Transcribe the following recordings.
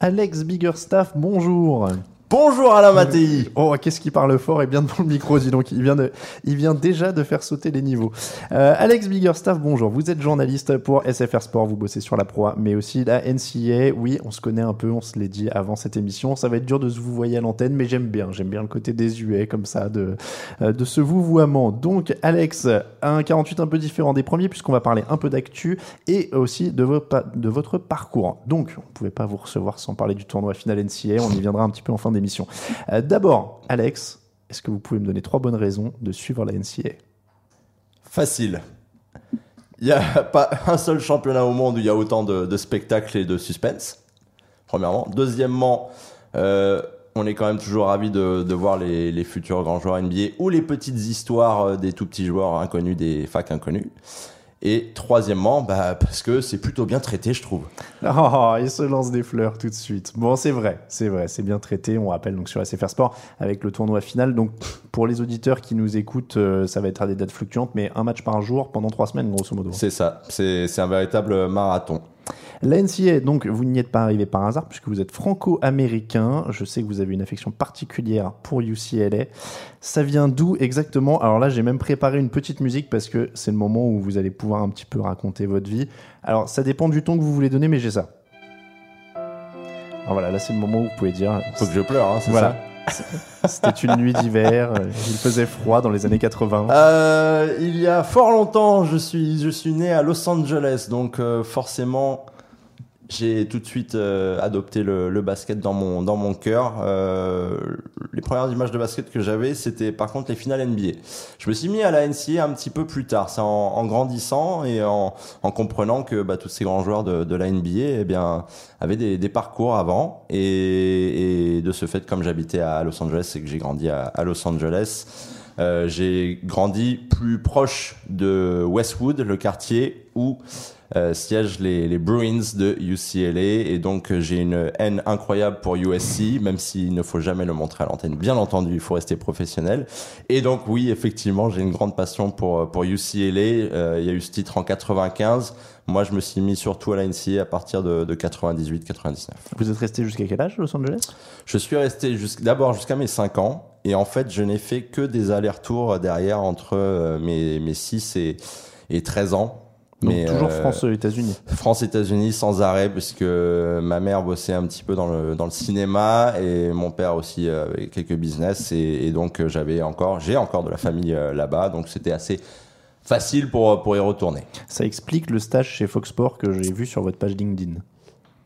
Alex Biggerstaff, bonjour. Bonjour Alain Mattei Oh, qu'est-ce qui parle fort et bien devant le micro, dis donc. Il vient, de, il vient déjà de faire sauter les niveaux. Euh, Alex Biggerstaff, bonjour. Vous êtes journaliste pour SFR Sport, vous bossez sur la Pro, mais aussi la NCA. Oui, on se connaît un peu, on se l'est dit avant cette émission. Ça va être dur de se vous voyer à l'antenne, mais j'aime bien. J'aime bien le côté désuet, comme ça, de, euh, de ce vouvoiement. Donc, Alex, un 48 un peu différent des premiers, puisqu'on va parler un peu d'actu et aussi de, de votre parcours. Donc, on ne pouvait pas vous recevoir sans parler du tournoi final NCA. On y viendra un petit peu en fin Euh, D'abord, Alex, est-ce que vous pouvez me donner trois bonnes raisons de suivre la NCA Facile. Il n'y a pas un seul championnat au monde où il y a autant de, spectacles et de suspense, premièrement. Deuxièmement, euh, on est quand même toujours ravis de, de voir les, les futurs grands joueurs NBA ou les petites histoires euh, des tout petits joueurs inconnus, des facs inconnus. Et troisièmement, bah, parce que c'est plutôt bien traité, je trouve. Oh, il se lance des fleurs tout de suite. Bon, c'est vrai, c'est vrai, c'est bien traité. On rappelle donc sur SFR Sport avec le tournoi final. Donc, pour les auditeurs qui nous écoutent, euh, ça va être à des dates fluctuantes, mais un match par jour pendant trois semaines, grosso modo. C'est ça, c'est un véritable marathon. La NCA, donc, vous n'y êtes pas arrivé par hasard puisque vous êtes franco-américain. Je sais que vous avez une affection particulière pour UCLA. Ça vient d'où exactement? Alors là, j'ai même préparé une petite musique parce que c'est le moment où vous allez pouvoir un petit peu raconter votre vie. Alors, ça dépend du ton que vous voulez donner, mais j'ai ça. Alors voilà, là, c'est le moment où vous pouvez dire. Faut que je pleure, hein, c'est Voilà. ça C'était une nuit d'hiver, euh, il faisait froid dans les années 80. Euh, il y a fort longtemps, je suis, je suis né à Los Angeles, donc euh, forcément, j'ai tout de suite euh, adopté le, le basket dans mon, dans mon cœur. Euh, les premières images de basket que j'avais, c'était par contre les finales NBA. Je me suis mis à la NCA un petit peu plus tard, c'est en, en grandissant et en, en comprenant que bah, tous ces grands joueurs de, de la NBA eh bien, avaient des, des parcours avant. Et, et de ce fait, comme j'habitais à Los Angeles et que j'ai grandi à, à Los Angeles, euh, j'ai grandi plus proche de Westwood, le quartier où euh, siègent les, les Bruins de UCLA. Et donc, euh, j'ai une haine incroyable pour USC, même s'il ne faut jamais le montrer à l'antenne. Bien entendu, il faut rester professionnel. Et donc, oui, effectivement, j'ai une grande passion pour, pour UCLA. Euh, il y a eu ce titre en 95. Moi, je me suis mis surtout à la NCAA à partir de, de 98-99. Vous êtes resté jusqu'à quel âge, Los Angeles? Je suis resté jusqu'- d'abord jusqu'à mes 5 ans. Et en fait, je n'ai fait que des allers-retours derrière entre euh, mes, mes 6 et, et 13 ans. Donc Mais, toujours euh, France-États-Unis. France-États-Unis sans arrêt, puisque ma mère bossait un petit peu dans le, dans le cinéma et mon père aussi euh, avait quelques business. Et, et donc, euh, j'avais encore, j'ai encore de la famille euh, là-bas. Donc, c'était assez facile pour, pour y retourner. Ça explique le stage chez Fox Sport que j'ai vu sur votre page LinkedIn.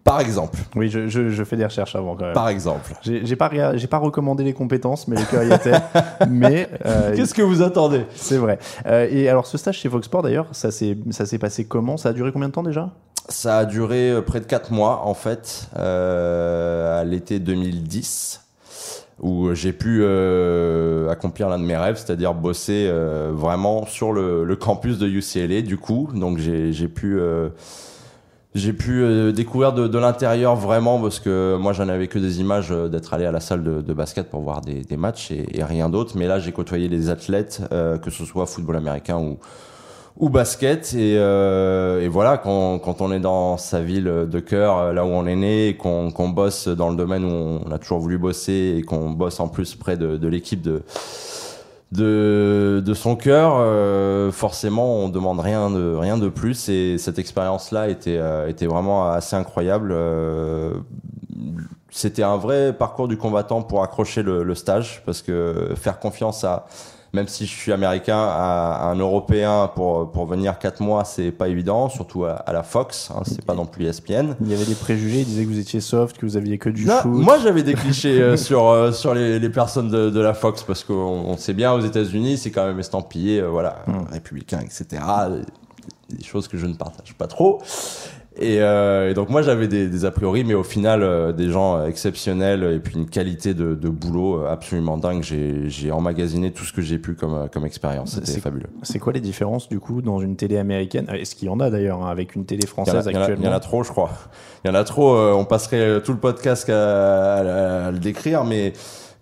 Par exemple. Oui, je, je- je fais des recherches avant quand même. Par exemple. J'ai pas, j'ai pas recommandé les compétences, mais le cœur y était. mais euh, Qu'est-ce que vous attendez? C'est vrai. Euh, et alors, ce stage chez Fox Sport, d'ailleurs, ça s'est ça s'est passé comment? Ça a duré combien de temps déjà? Ça a duré euh, près de 4 mois en fait, euh, à l'été 2010, où j'ai pu euh, accomplir l'un de mes rêves, c'est-à-dire bosser euh, vraiment sur le, le campus de UCLA du coup. Donc j'ai j'ai pu euh, j'ai pu euh, découvrir de, de l'intérieur vraiment parce que moi j'en avais que des images euh, d'être allé à la salle de, de basket pour voir des, des matchs et, et rien d'autre. Mais là j'ai côtoyé les athlètes, euh, que ce soit football américain ou ou basket et, euh, et voilà quand, quand on est dans sa ville de cœur euh, là où on est né et qu'on bosse dans le domaine où on a toujours voulu bosser et qu'on bosse en plus près de, de l'équipe de de, son cœur euh, forcément on demande rien de rien de plus. Et cette expérience là était euh, était vraiment assez incroyable. Euh, c'était un vrai parcours du combattant pour accrocher le, le stage parce que faire confiance à même si je suis américain, à, un Européen pour pour venir quatre mois, c'est pas évident, surtout à, la Fox. Hein, c'est pas non plus ESPN. Il y avait des préjugés. Ils disaient que vous étiez soft, que vous aviez que du non, foot. Moi, j'avais des clichés euh, sur euh, sur les, les personnes de, de, la Fox parce qu'on on sait bien aux États-Unis, c'est quand même estampillé, euh, voilà, hmm. républicain, etc. Des choses que je ne partage pas trop. Euh, et, donc moi j'avais des, a priori, mais au final euh, des gens exceptionnels et puis une qualité de, boulot euh, absolument dingue. J'ai emmagasiné tout ce que j'ai pu comme, comme expérience. C'était fabuleux. C'est quoi les différences du coup dans une télé américaine? Est-ce qu'il y en a d'ailleurs hein, avec une télé française actuellement Il y, en a trop, je crois. Il y en a trop. on passerait tout le podcast à, le décrire, mais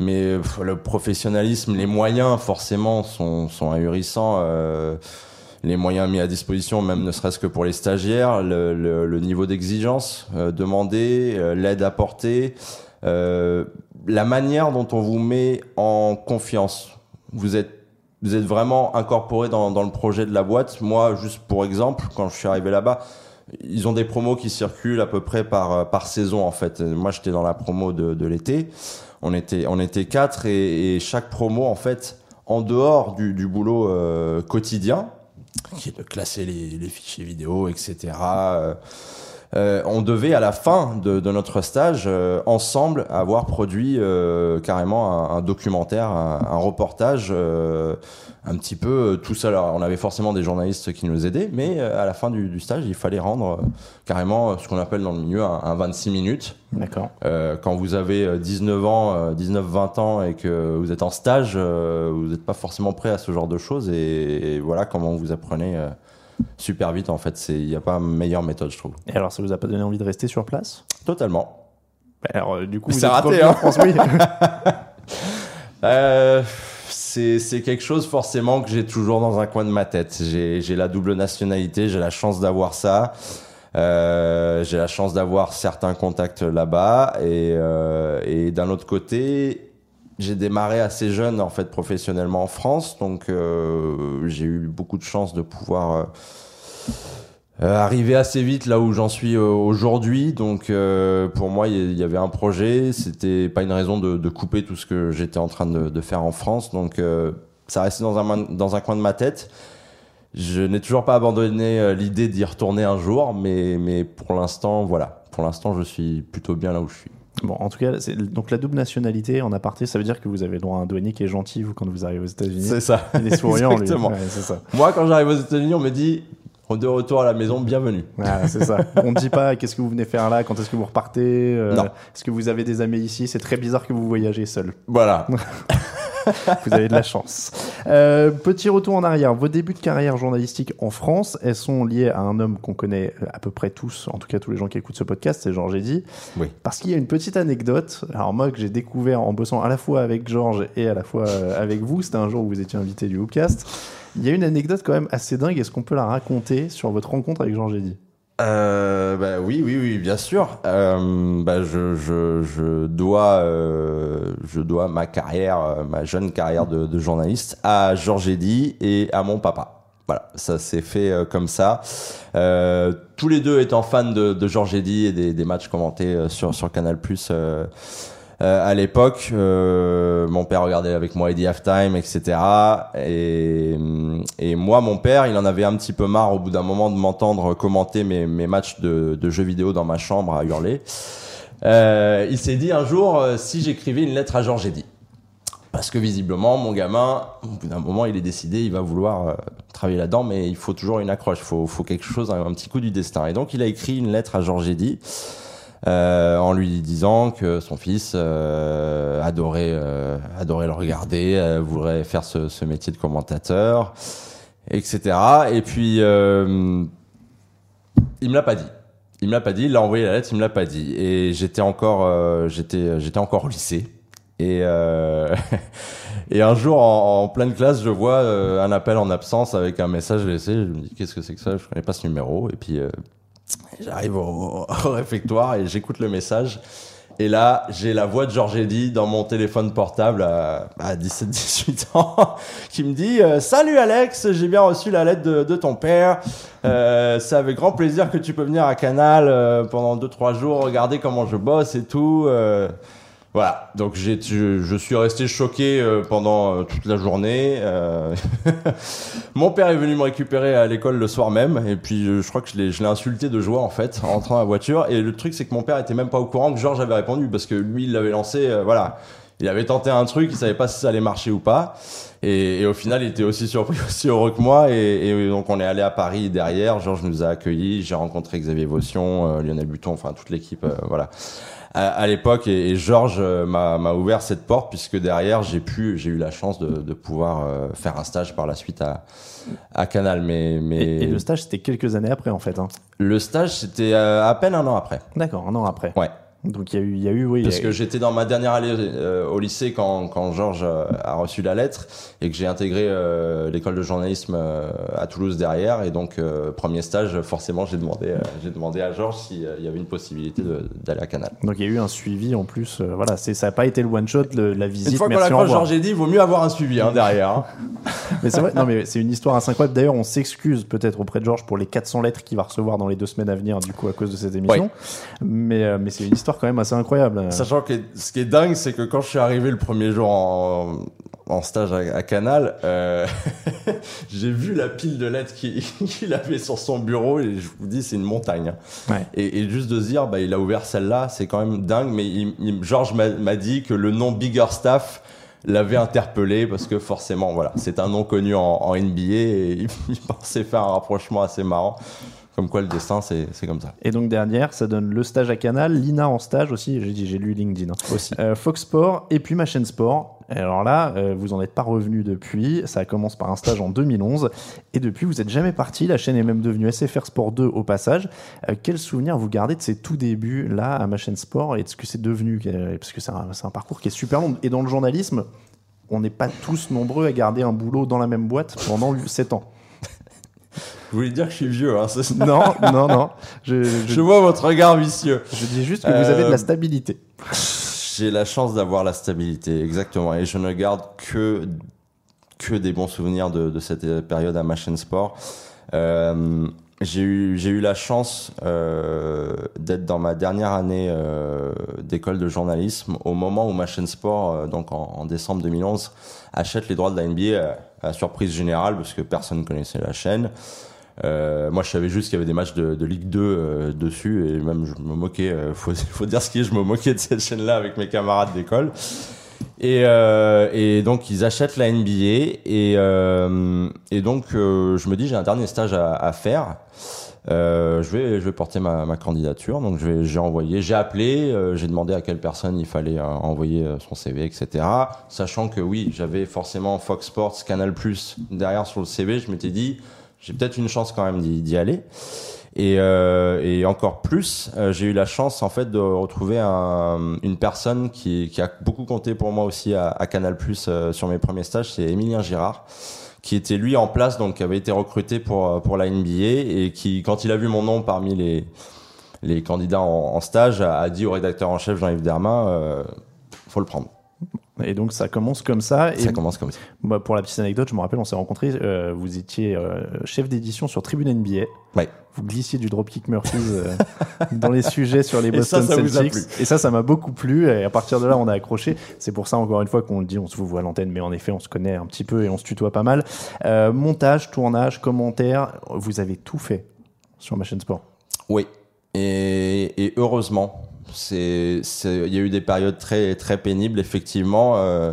mais le professionnalisme, les moyens forcément sont, sont ahurissants. Euh, les moyens mis à disposition, même ne serait-ce que pour les stagiaires, le, le, le niveau d'exigence euh, demandé, euh, l'aide apportée, euh, la manière dont on vous met en confiance. Vous êtes vous êtes vraiment incorporé dans, dans le projet de la boîte. Moi, juste pour exemple, quand je suis arrivé là-bas, ils ont des promos qui circulent à peu près par par saison en fait. Moi, j'étais dans la promo de, de l'été. On était on était quatre et, et, chaque promo en fait en dehors du, du boulot euh, quotidien, qui est de classer les, les fichiers vidéo, etc. Euh, euh, on devait à la fin de, de notre stage euh, ensemble avoir produit euh, carrément un, un, documentaire, un, un reportage euh, un petit peu tout seul. Alors, on avait forcément des journalistes qui nous aidaient, mais à la fin du, du stage, il fallait rendre carrément ce qu'on appelle dans le milieu un, un 26 minutes. D'accord. quand vous avez 19 ans, 19-20 ans et que vous êtes en stage, vous n'êtes pas forcément prêt à ce genre de choses et, et voilà comment vous apprenez super vite en fait. Il n'y a pas meilleure méthode, je trouve. Et alors, ça vous a pas donné envie de rester sur place? Totalement. Bah, alors, euh, du coup, c'est raté, hein. France, oui. euh, c'est quelque chose forcément que j'ai toujours dans un coin de ma tête. J'ai la double nationalité, j'ai la chance d'avoir ça. Euh, j'ai la chance d'avoir certains contacts là-bas et, et d'un autre côté, j'ai démarré assez jeune en fait professionnellement en France, donc euh, j'ai eu beaucoup de chance de pouvoir euh, euh, arriver assez vite là où j'en suis aujourd'hui. Donc pour moi, il y, avait un projet, c'était pas une raison de, couper tout ce que j'étais en train de, de, faire en France. Donc ça restait dans un dans un coin de ma tête. Je n'ai toujours pas abandonné l'idée d'y retourner un jour, mais mais pour l'instant, voilà. Pour l'instant, je suis plutôt bien là où je suis. Bon, en tout cas, donc la double nationalité en aparté, ça veut dire que vous avez le droit à un douanier qui est gentil vous quand vous arrivez aux États-Unis. C'est ça. Il est souriant, Exactement. ça. Moi, quand j'arrive aux États-Unis, on me dit de retour à la maison, bienvenue. Ah, c'est ça. On ne dit pas qu'est-ce que vous venez faire là, quand est-ce que vous repartez, euh, est-ce que vous avez des amis ici? C'est très bizarre que vous voyagez seul. Voilà. vous avez de la chance. Euh, petit retour en arrière. Vos débuts de carrière journalistique en France, elles sont liées à un homme qu'on connaît à peu près tous, en tout cas tous les gens qui écoutent ce podcast, c'est Georges Eddy. Oui. Parce qu'il y a une petite anecdote. Alors moi que j'ai découvert en bossant à la fois avec Georges et à la fois euh, avec vous, c'était un jour où vous étiez invité du Hoopcast. Il y a une anecdote quand même assez dingue. Est-ce qu'on peut la raconter sur votre rencontre avec Georges Eddy? Euh, bah oui, oui, oui, bien sûr. Euh, bah je, je, je dois, euh, je dois ma carrière, euh, ma jeune carrière de, de journaliste à Georges Eddy et à mon papa. Voilà, ça s'est fait euh, comme ça. Euh, tous les deux étant fans de, de Georges Eddy et des, des matchs commentés sur sur Canal Plus. Euh, à l'époque, euh, mon père regardait avec moi Eddie Halftime, etc. Et, et moi, mon père, il en avait un petit peu marre au bout d'un moment de m'entendre commenter mes, mes matchs de, de, jeux vidéo dans ma chambre à hurler. Euh, il s'est dit un jour euh, si j'écrivais une lettre à Georges Eddy. Parce que visiblement, mon gamin, au bout d'un moment, il est décidé, il va vouloir travailler là-dedans, mais il faut toujours une accroche, il faut, faut quelque chose, un, un, petit coup du destin. Et donc, il a écrit une lettre à Georges Eddy euh, en lui disant que son fils euh, adorait, euh, adorait le regarder, euh, voudrait faire ce, ce, métier de commentateur, etc. Et puis, euh, il me l'a pas dit. Il me l'a pas dit. Il a envoyé la lettre. Il me l'a pas dit. Et j'étais encore, euh, j'étais, j'étais encore au lycée. Et, et un jour, en, en, pleine classe, je vois un appel en absence avec un message laissé. Je me dis, qu'est-ce que c'est que ça? Je connais pas ce numéro. Et puis J'arrive au, réfectoire et j'écoute le message. Et là, j'ai la voix de Georges Eddy dans mon téléphone portable à, à 17-18 ans qui me dit euh, Salut Alex, j'ai bien reçu la lettre de, ton père. Euh, c'est avec grand plaisir que tu peux venir à Canal euh, pendant 2-3 jours, regarder comment je bosse et tout. Euh, Voilà, donc j'ai, je, suis resté choqué euh, pendant euh, toute la journée. Euh, Mon père est venu me récupérer à l'école le soir même, et puis je, je crois que je l'ai, je l'ai insulté de joie en fait en rentrant à la voiture. Et le truc c'est que mon père était même pas au courant que Georges avait répondu parce que lui il l'avait lancé, euh, voilà, il avait tenté un truc, il savait pas si ça allait marcher ou pas. Et, et au final, il était aussi surpris, aussi heureux que moi. Et, et donc, on est allé à Paris derrière. Georges nous a accueillis. J'ai rencontré Xavier Vaution, euh, Lionel Buton, enfin toute l'équipe, euh, voilà. À, à l'époque, et, et Georges euh, m'a m'a ouvert cette porte puisque derrière, j'ai pu, j'ai eu la chance de, de pouvoir euh, faire un stage par la suite à, à Canal. Mais, mais Et, et le stage, c'était quelques années après, en fait. hein. le stage, c'était euh, à peine un an après. D'accord, un an après. Ouais. Donc il y a eu, il y a eu, oui. Parce a- que j'étais dans ma dernière année euh, au lycée quand, quand Georges euh, a reçu la lettre et que j'ai intégré euh, l'école de journalisme euh, à Toulouse derrière. Et donc, premier stage, forcément, j'ai demandé, j'ai demandé à Georges s'il y avait une possibilité d'aller à Canal. Donc il y a eu un suivi en plus. voilà, c'est ça n'a pas été le one shot, le- la visite. Une fois qu'on merci, l'a au croisé, revoir. Georges a dit, il vaut mieux avoir un suivi hein, derrière. hein. Mais c'est vrai, non mais c'est une histoire assez incroyable. D'ailleurs, on s'excuse peut-être auprès de Georges pour les 400 lettres qu'il va recevoir dans les deux semaines à venir, du coup à cause de cette émission. Mais mais c'est une histoire quand même assez incroyable. Sachant que ce qui est dingue, c'est que quand je suis arrivé le premier jour en, en stage à, à Canal, euh, j'ai vu la pile de lettres qu'il avait sur son bureau et je vous dis, c'est une montagne. Ouais. Et, et juste de se dire, bah, il a ouvert celle-là, c'est quand même dingue. Mais il, il- Georges m'a m'a dit que le nom Bigger Staff l'avait interpellé parce que forcément, voilà, c'est un nom connu en, en NBA et il, il pensait faire un rapprochement assez marrant. Comme quoi, le destin, c'est c'est comme ça. Et donc dernière, ça donne le stage à Canal, Lina en stage aussi. J'ai dit, j'ai lu LinkedIn. hein. Aussi. Euh, Fox Sport et puis ma chaîne Sport. Alors là, euh, vous en êtes pas revenu depuis. Ça commence par un stage en 2011 et depuis vous êtes jamais parti. La chaîne est même devenue SFR Sport 2 au passage. Euh, quel souvenir vous gardez de ces tout débuts là à ma chaîne Sport? Et de ce que c'est devenu euh, Parce que c'est un, c'est un parcours qui est super long. Et dans le journalisme, on n'est pas tous nombreux à garder un boulot dans la même boîte pendant 7 ans. Vous voulez dire que je suis vieux, hein, ça Non, non, non. Je, je, Je vois votre regard vicieux. je dis juste que vous avez de Euh, la stabilité. J'ai la chance d'avoir la stabilité, exactement. Et je ne garde que, que des bons souvenirs de, de cette période à ma chaîne sport. Euh, j'ai eu, j'ai eu la chance euh, d'être dans ma dernière année euh, d'école de journalisme au moment où ma chaîne sport, euh, donc en, en décembre 2011, achète les droits de la NBA à, surprise générale parce que personne ne connaissait la chaîne. Euh, moi, je savais juste qu'il y avait des matchs de, de Ligue 2 euh, dessus et même je me moquais. euh, faut, faut dire ce qui est, je me moquais de cette chaîne-là avec mes camarades d'école. Et, euh, et donc ils achètent la NBA et, euh, et donc euh, je me dis j'ai un dernier stage à, à faire. Je vais je vais porter ma, ma candidature donc je vais j'ai envoyé j'ai appelé j'ai demandé à quelle personne il fallait envoyer son CV etc sachant que oui j'avais forcément Fox Sports Canal Plus derrière sur le CV je m'étais dit j'ai peut-être une chance quand même d'y aller et, euh, et encore plus, euh, j'ai eu la chance en fait de retrouver un- une personne qui, qui a beaucoup compté pour moi aussi à, à Canal Plus sur mes premiers stages, c'est Émilien Girard, qui était lui en place, donc qui avait été recruté pour pour la NBA et qui, quand il a vu mon nom parmi les les candidats en, en stage, a, a dit au rédacteur en chef Jean-Yves Dermain, euh, faut le prendre. Et donc ça commence comme ça. Et Ça commence comme ça. Bah, pour la petite anecdote, je me rappelle, on s'est rencontrés. euh, vous étiez euh, chef d'édition sur Tribune NBA. Ouais. Vous glissiez du Dropkick Murphys euh, dans les sujets sur les Et ça, Boston ça Celtics. Et ça, ça m'a beaucoup plu. Et à partir de là, on a accroché. C'est pour ça, encore une fois, qu'on le dit, on se vous voit à l'antenne, mais en effet, on se connaît un petit peu et on se tutoie pas mal. Euh, montage, tournage, commentaire, vous avez tout fait sur ma chaîne sport. Oui, et, et heureusement, il y a eu des périodes très très pénibles effectivement. Euh,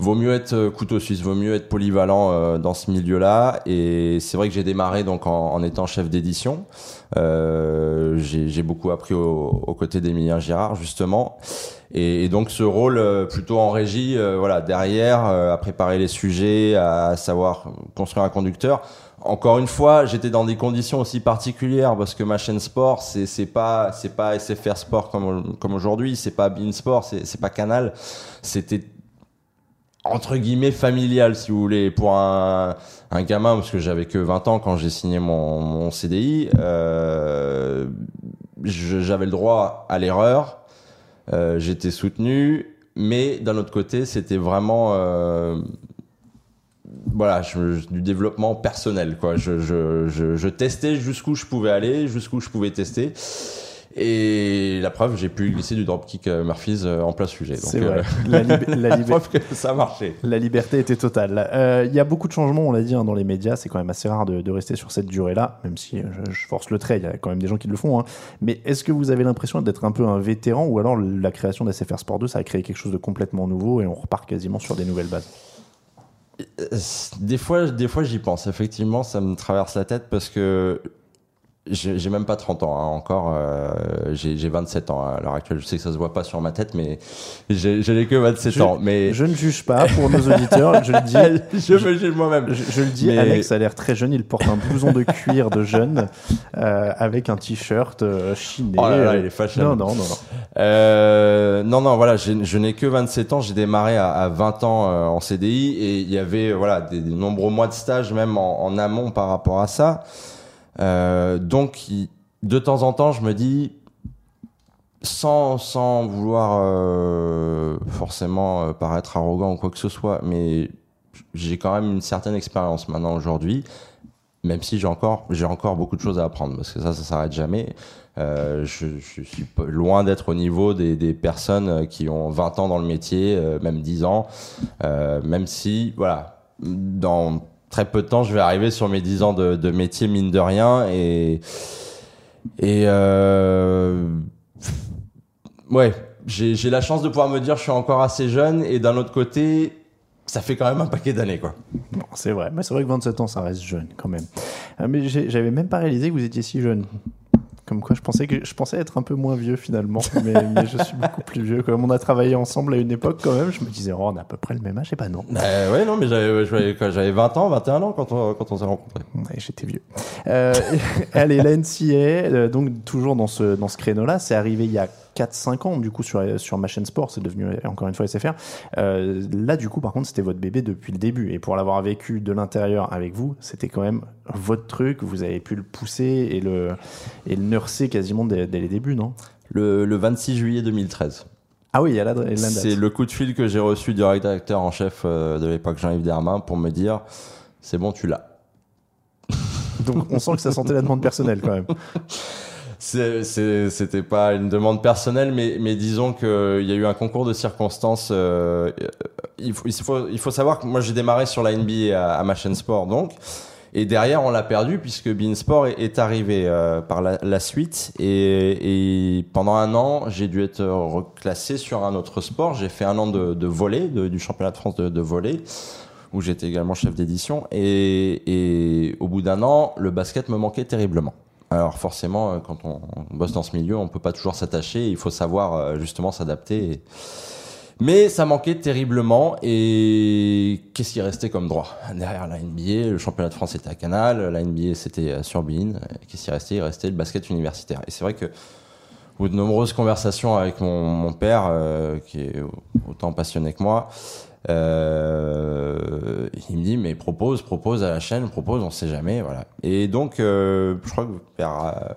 vaut mieux être euh, couteau suisse, vaut mieux être polyvalent euh, dans ce milieu-là. Et c'est vrai que j'ai démarré donc en, étant chef d'édition. J'ai, beaucoup appris au- aux côtés d'Emilien Girard justement. Et, donc ce rôle plutôt en régie, voilà, derrière, à préparer les sujets, à savoir construire un conducteur. Encore une fois, j'étais dans des conditions aussi particulières parce que ma chaîne sport, c'est c'est pas c'est pas SFR Sport comme comme aujourd'hui, c'est pas Bein Sport, c'est c'est pas Canal, c'était entre guillemets familial si vous voulez pour un, un gamin parce que j'avais que 20 ans quand j'ai signé mon, mon CDI euh, j'avais le droit à l'erreur. Euh, j'étais soutenu. Mais d'un autre côté c'était vraiment euh, voilà je- du développement personnel quoi je, je, je, je testais jusqu'où je pouvais aller jusqu'où je pouvais tester Et la preuve, j'ai pu glisser du dropkick euh, Murphys euh, en plein sujet. Donc, C'est euh, vrai. La, lib- la la lib- preuve que ça a marché. La liberté était totale. Euh, Il y a beaucoup de changements, on l'a dit, hein, dans les médias. C'est quand même assez rare de, de rester sur cette durée-là, même si je, je force le trait. Il y a quand même des gens qui le font. hein. Mais est-ce que vous avez l'impression d'être un peu un vétéran ou alors la création d'SFR Sport 2, ça a créé quelque chose de complètement nouveau et on repart quasiment sur des nouvelles bases? Des fois, des fois j'y pense. Effectivement, ça me traverse la tête parce que j'ai même pas 30 ans hein, encore. euh, j'ai j'ai 27 ans à l'heure actuelle. Je sais que ça se voit pas sur ma tête, mais j'ai que 27 Je- ans. Mais Je ne juge pas pour nos auditeurs. Je le dis. je me juge moi-même. Je, je le dis, Mais- Alex a l'air très jeune. Il porte un blouson de cuir de jeune euh, avec un t-shirt euh, chiné. Oh là là, il est fashion. Non, non, non, non. Euh, non, non, voilà, je n'ai que 27 ans. J'ai démarré à, à 20 ans euh, en CDI et il y avait euh, voilà des, des nombreux mois de stage même en, en amont par rapport à ça. Euh, donc, de temps en temps, je me dis, sans, sans vouloir euh, forcément euh, paraître arrogant ou quoi que ce soit, mais j'ai quand même une certaine expérience maintenant aujourd'hui, même si j'ai encore, encore beaucoup de choses à apprendre parce que ça, ça s'arrête jamais. Je, je suis loin d'être au niveau des, des personnes qui ont 20 ans dans le métier, même 10 ans, même si, voilà, dans très peu de temps, je vais arriver sur mes 10 ans de, métier, mine de rien, et, et euh, ouais, j'ai la chance de pouvoir me dire je suis encore assez jeune, et d'un autre côté, ça fait quand même un paquet d'années, quoi. C'est vrai. Mais c'est vrai que 27 ans, ça reste jeune quand même. Euh, mais j'avais même pas réalisé que vous étiez si jeune. Comme quoi, je pensais que je pensais être un peu moins vieux finalement, mais, mais je suis beaucoup plus vieux. Comme on a travaillé ensemble à une époque, quand même, je me disais, oh, on a à peu près le même âge. Et bah non, Euh, ouais, non, mais j'avais j'avais quoi, j'avais 20 ans, 21 ans quand on, quand on s'est rencontrés. Ouais, j'étais vieux. Euh, allez, la NCA, euh, donc toujours dans ce, dans ce créneau-là, c'est arrivé il y a 4-5 ans, du coup, sur, sur ma chaîne sport, c'est devenu encore une fois SFR. Euh, là, du coup, par contre, c'était votre bébé depuis le début. Et pour l'avoir vécu de l'intérieur avec vous, c'était quand même votre truc. Vous avez pu le pousser et le, et le nurser quasiment dès, dès les débuts, non? Le, le 26 juillet 2013. Ah oui, il y a la. C'est le coup de fil que j'ai reçu du rédacteur en chef euh, de l'époque, Jean-Yves Dermain, pour me dire c'est bon, tu l'as. Donc, on sent que ça sentait la demande personnelle quand même. C'était pas une demande personnelle, mais, mais disons qu'il y a eu un concours de circonstances. euh, il, faut, il, faut, il faut savoir que moi j'ai démarré sur la NBA à, ma chaîne sport, donc. Et derrière, on l'a perdu puisque Beansport est, est arrivé euh, par la, la suite. Et, et pendant un an, j'ai dû être reclassé sur un autre sport. J'ai fait un an de, de volley, de- du championnat de France de, de volley, où j'étais également chef d'édition. Et, et au bout d'un an, le basket me manquait terriblement. Alors forcément, euh, quand on, bosse dans ce milieu, on peut pas toujours s'attacher. Il faut savoir euh, justement s'adapter. Mais ça manquait terriblement. Et qu'est-ce qui restait comme droit derrière la NBA Le championnat de France était à Canal, la NBA c'était euh, sur Bein. Qu'est-ce qui restait? Il restait le basket universitaire. Et c'est vrai que bout de nombreuses conversations avec mon, père, qui est autant passionné que moi, euh, il me dit mais propose, propose à la chaîne, propose, on sait jamais, voilà. Et donc, euh, je crois que vers euh,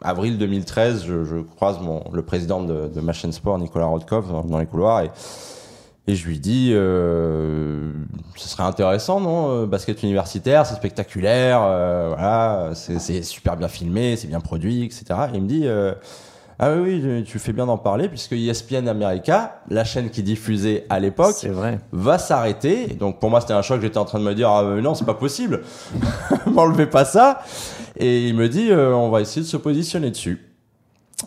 avril 2013, je, je croise le président de, ma chaîne sport, Nicolas Rodkov, dans, les couloirs et je lui dis, ce serait intéressant, non Basket universitaire, c'est spectaculaire, voilà, c'est super bien filmé, c'est bien produit, etc. Et il me dit, ah oui, oui, tu fais bien d'en parler, puisque ESPN America, la chaîne qui diffusait à l'époque, va s'arrêter. Donc pour moi, c'était un choc. J'étais en train de me dire, ah, non, c'est pas possible. M'enlevez pas ça. Et il me dit, euh, on va essayer de se positionner dessus.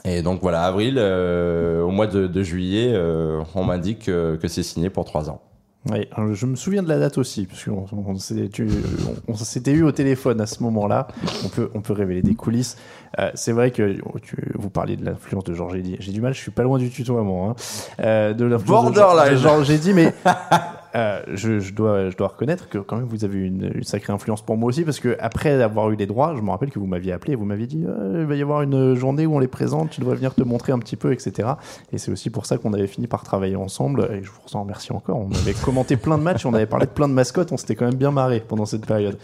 Et donc voilà, avril, euh, au mois de, de juillet, euh, on m'indique que, que c'est signé pour trois ans. Oui, je me souviens de la date aussi, parce qu'on on, s'était eu au téléphone à ce moment-là. On peut, on peut révéler des coulisses. Euh, c'est vrai que oh, tu- vous parliez de l'influence de Georges Eddy. J'ai du mal, je suis pas loin du tutoiement. Hein. Euh, de l'influence de Georges Eddy, mais euh, je, je dois, je dois reconnaître que quand même vous avez eu une, une sacrée influence pour moi aussi, parce que après avoir eu les droits, je me rappelle que vous m'aviez appelé et vous m'aviez dit euh, il va y avoir une journée où on les présente, tu dois venir te montrer un petit peu, etc. Et c'est aussi pour ça qu'on avait fini par travailler ensemble. Et je vous en remercie encore. On avait commenté plein de matchs, on avait parlé de plein de mascottes, on s'était quand même bien marré pendant cette période.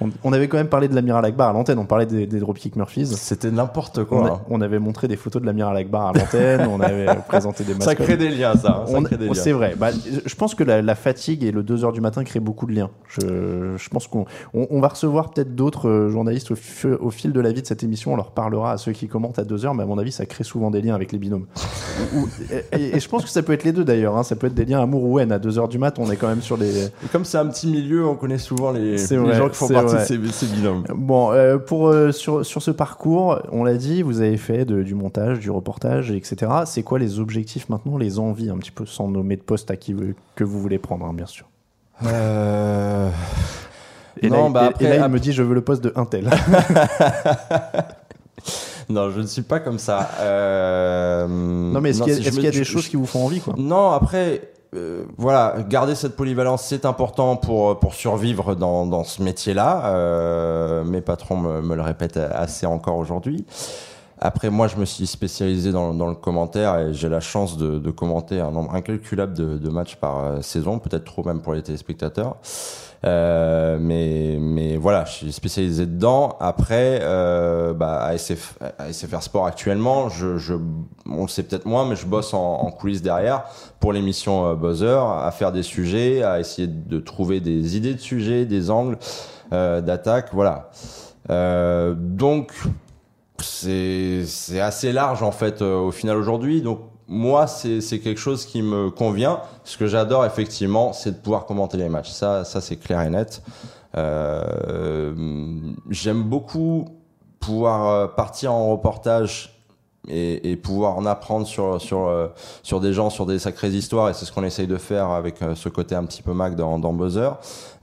On, on avait quand même parlé de l'amiral Akbar à l'antenne, on parlait des, des Dropkick Murphys. C'était n'importe On, quoi. a- on avait montré des photos de l'amiral Akbar à l'antenne, on avait présenté des Ça mascottes. crée des liens, ça. hein, Ça On- crée des liens. C'est vrai. Bah, je pense que la, la fatigue fatigue et le 2h du matin crée beaucoup de liens. Je, je pense qu'on on, on va recevoir peut-être d'autres euh, journalistes au, fi- au fil de la vie de cette émission. On leur parlera à ceux qui commentent à 2h, mais à mon avis, ça crée souvent des liens avec les binômes. Et, et je pense que ça peut être les deux d'ailleurs. hein. Ça peut être des liens amour ou haine. À 2h du mat, on est quand même sur les. Et comme c'est un petit milieu, on connaît souvent les, les vrai, gens qui font partie vrai. de ces, ces binômes. Bon, euh, pour euh, sur, sur ce parcours, on l'a dit, vous avez fait de- du montage, du reportage, etc. C'est quoi les objectifs maintenant, les envies, un petit peu sans nommer de poste à qui que vous voulez prendre, bien sûr. Euh... Et Non, là, bah et- après- et là, il me dit, je veux le poste de Intel. Non, je ne suis pas comme ça. Euh, non, mais est-ce qu'il y a, si je est-ce me- qu'il y a des choses je- qui vous font envie, quoi? Non, après, euh, voilà, garder cette polyvalence, c'est important pour, pour survivre dans, dans ce métier-là. Euh, mes patrons me, me le répètent assez encore aujourd'hui. Après, moi, je me suis spécialisé dans, dans le commentaire et j'ai la chance de, de commenter un nombre incalculable de, de matchs par euh, saison, peut-être trop même pour les téléspectateurs. Euh, mais, mais voilà, je suis spécialisé dedans. Après, euh, bah, à, SF, à SFR Sport actuellement, je, je, on le sait peut-être moins, mais je bosse en, coulisses derrière pour l'émission euh, Buzzer, à faire des sujets, à essayer de trouver des idées de sujets, des angles euh, d'attaque, voilà. Euh, donc, c'est assez large en fait euh, au final aujourd'hui. Donc moi, c'est c'est quelque chose qui me convient. Ce que j'adore effectivement, c'est de pouvoir commenter les matchs. Ça, ça c'est clair et net. Euh, J'aime beaucoup pouvoir euh, partir en reportage et, et pouvoir en apprendre sur sur euh, sur des gens, sur des sacrées histoires. Et c'est ce qu'on essaye de faire avec euh, ce côté un petit peu Mac dans, dans Buzzer.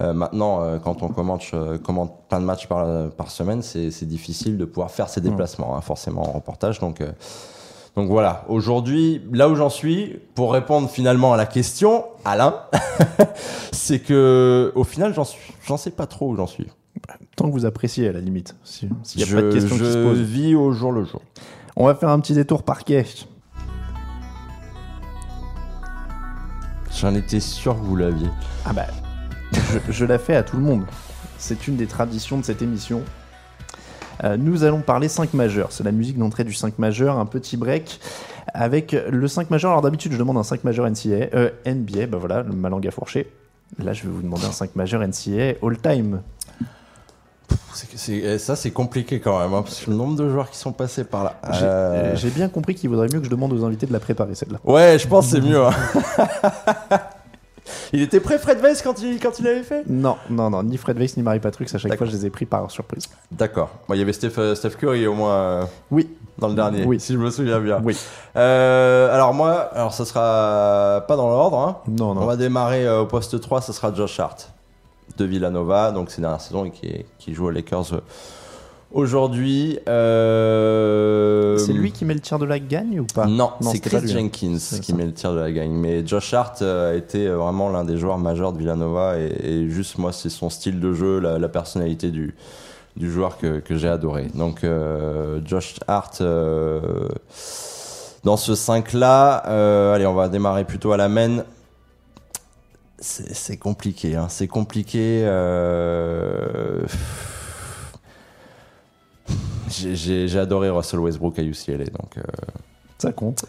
Euh, maintenant, euh, quand on commente, commente plein de matchs par, par semaine, c'est c'est difficile de pouvoir faire ces déplacements, hein, forcément en reportage. Donc, euh, donc voilà. Aujourd'hui, là où j'en suis, pour répondre finalement à la question, Alain, c'est que au final, j'en suis, j'en sais pas trop où j'en suis. Tant que vous appréciez, à la limite. si- S'il n'y a je pas de questions qui je se posent. vis au jour le jour. On va faire un petit détour parquet. J'en étais sûr que vous l'aviez. Ah bah, je, je la fais à tout le monde. C'est une des traditions de cette émission. Euh, nous allons parler 5 majeurs. C'est la musique d'entrée du 5 majeur, un petit break avec le 5 majeur. Alors d'habitude, je demande un 5 majeur NCA, euh, NBA, bah voilà, ma langue a fourché. Là, je vais vous demander un 5 majeur NCA all time. C'est eh, ça, c'est compliqué quand même, hein, parce que le nombre de joueurs qui sont passés par là. J'ai Euh, j'ai bien compris qu'il vaudrait mieux que je demande aux invités de la préparer celle-là. Ouais, je pense que c'est mieux. hein. il était prêt, Fred Weiss, quand il, quand il avait fait? Non, non, non, ni Fred Weiss ni Marie Patrux, à chaque fois, je les ai pris par surprise. D'accord. Bon, il y avait Steph, euh, Steph Curry au moins euh, Oui, dans le dernier, Oui. si je me souviens bien. oui. Euh, alors moi, alors ça sera pas dans l'ordre. Hein. Non, On non. va démarrer euh, au poste 3, ce sera Josh Hart de Villanova, donc c'est dernière saison et qui, est- qui joue aux Lakers euh, aujourd'hui. Euh, C'est lui qui met le tir de la gagne ou pas? Non, c'est Chris hein. Jenkins qui met le tir de la gagne. Mais Josh Hart a été euh, vraiment l'un des joueurs majeurs de Villanova et, et juste moi, c'est son style de jeu, la, la personnalité du, du joueur que, que j'ai adoré. Donc euh, Josh Hart, euh, dans ce 5-là, euh, allez, on va démarrer plutôt à la main. C'est compliqué, hein. c'est compliqué. euh, J'ai- adoré Russell Westbrook à UCLA, donc euh, Ça compte.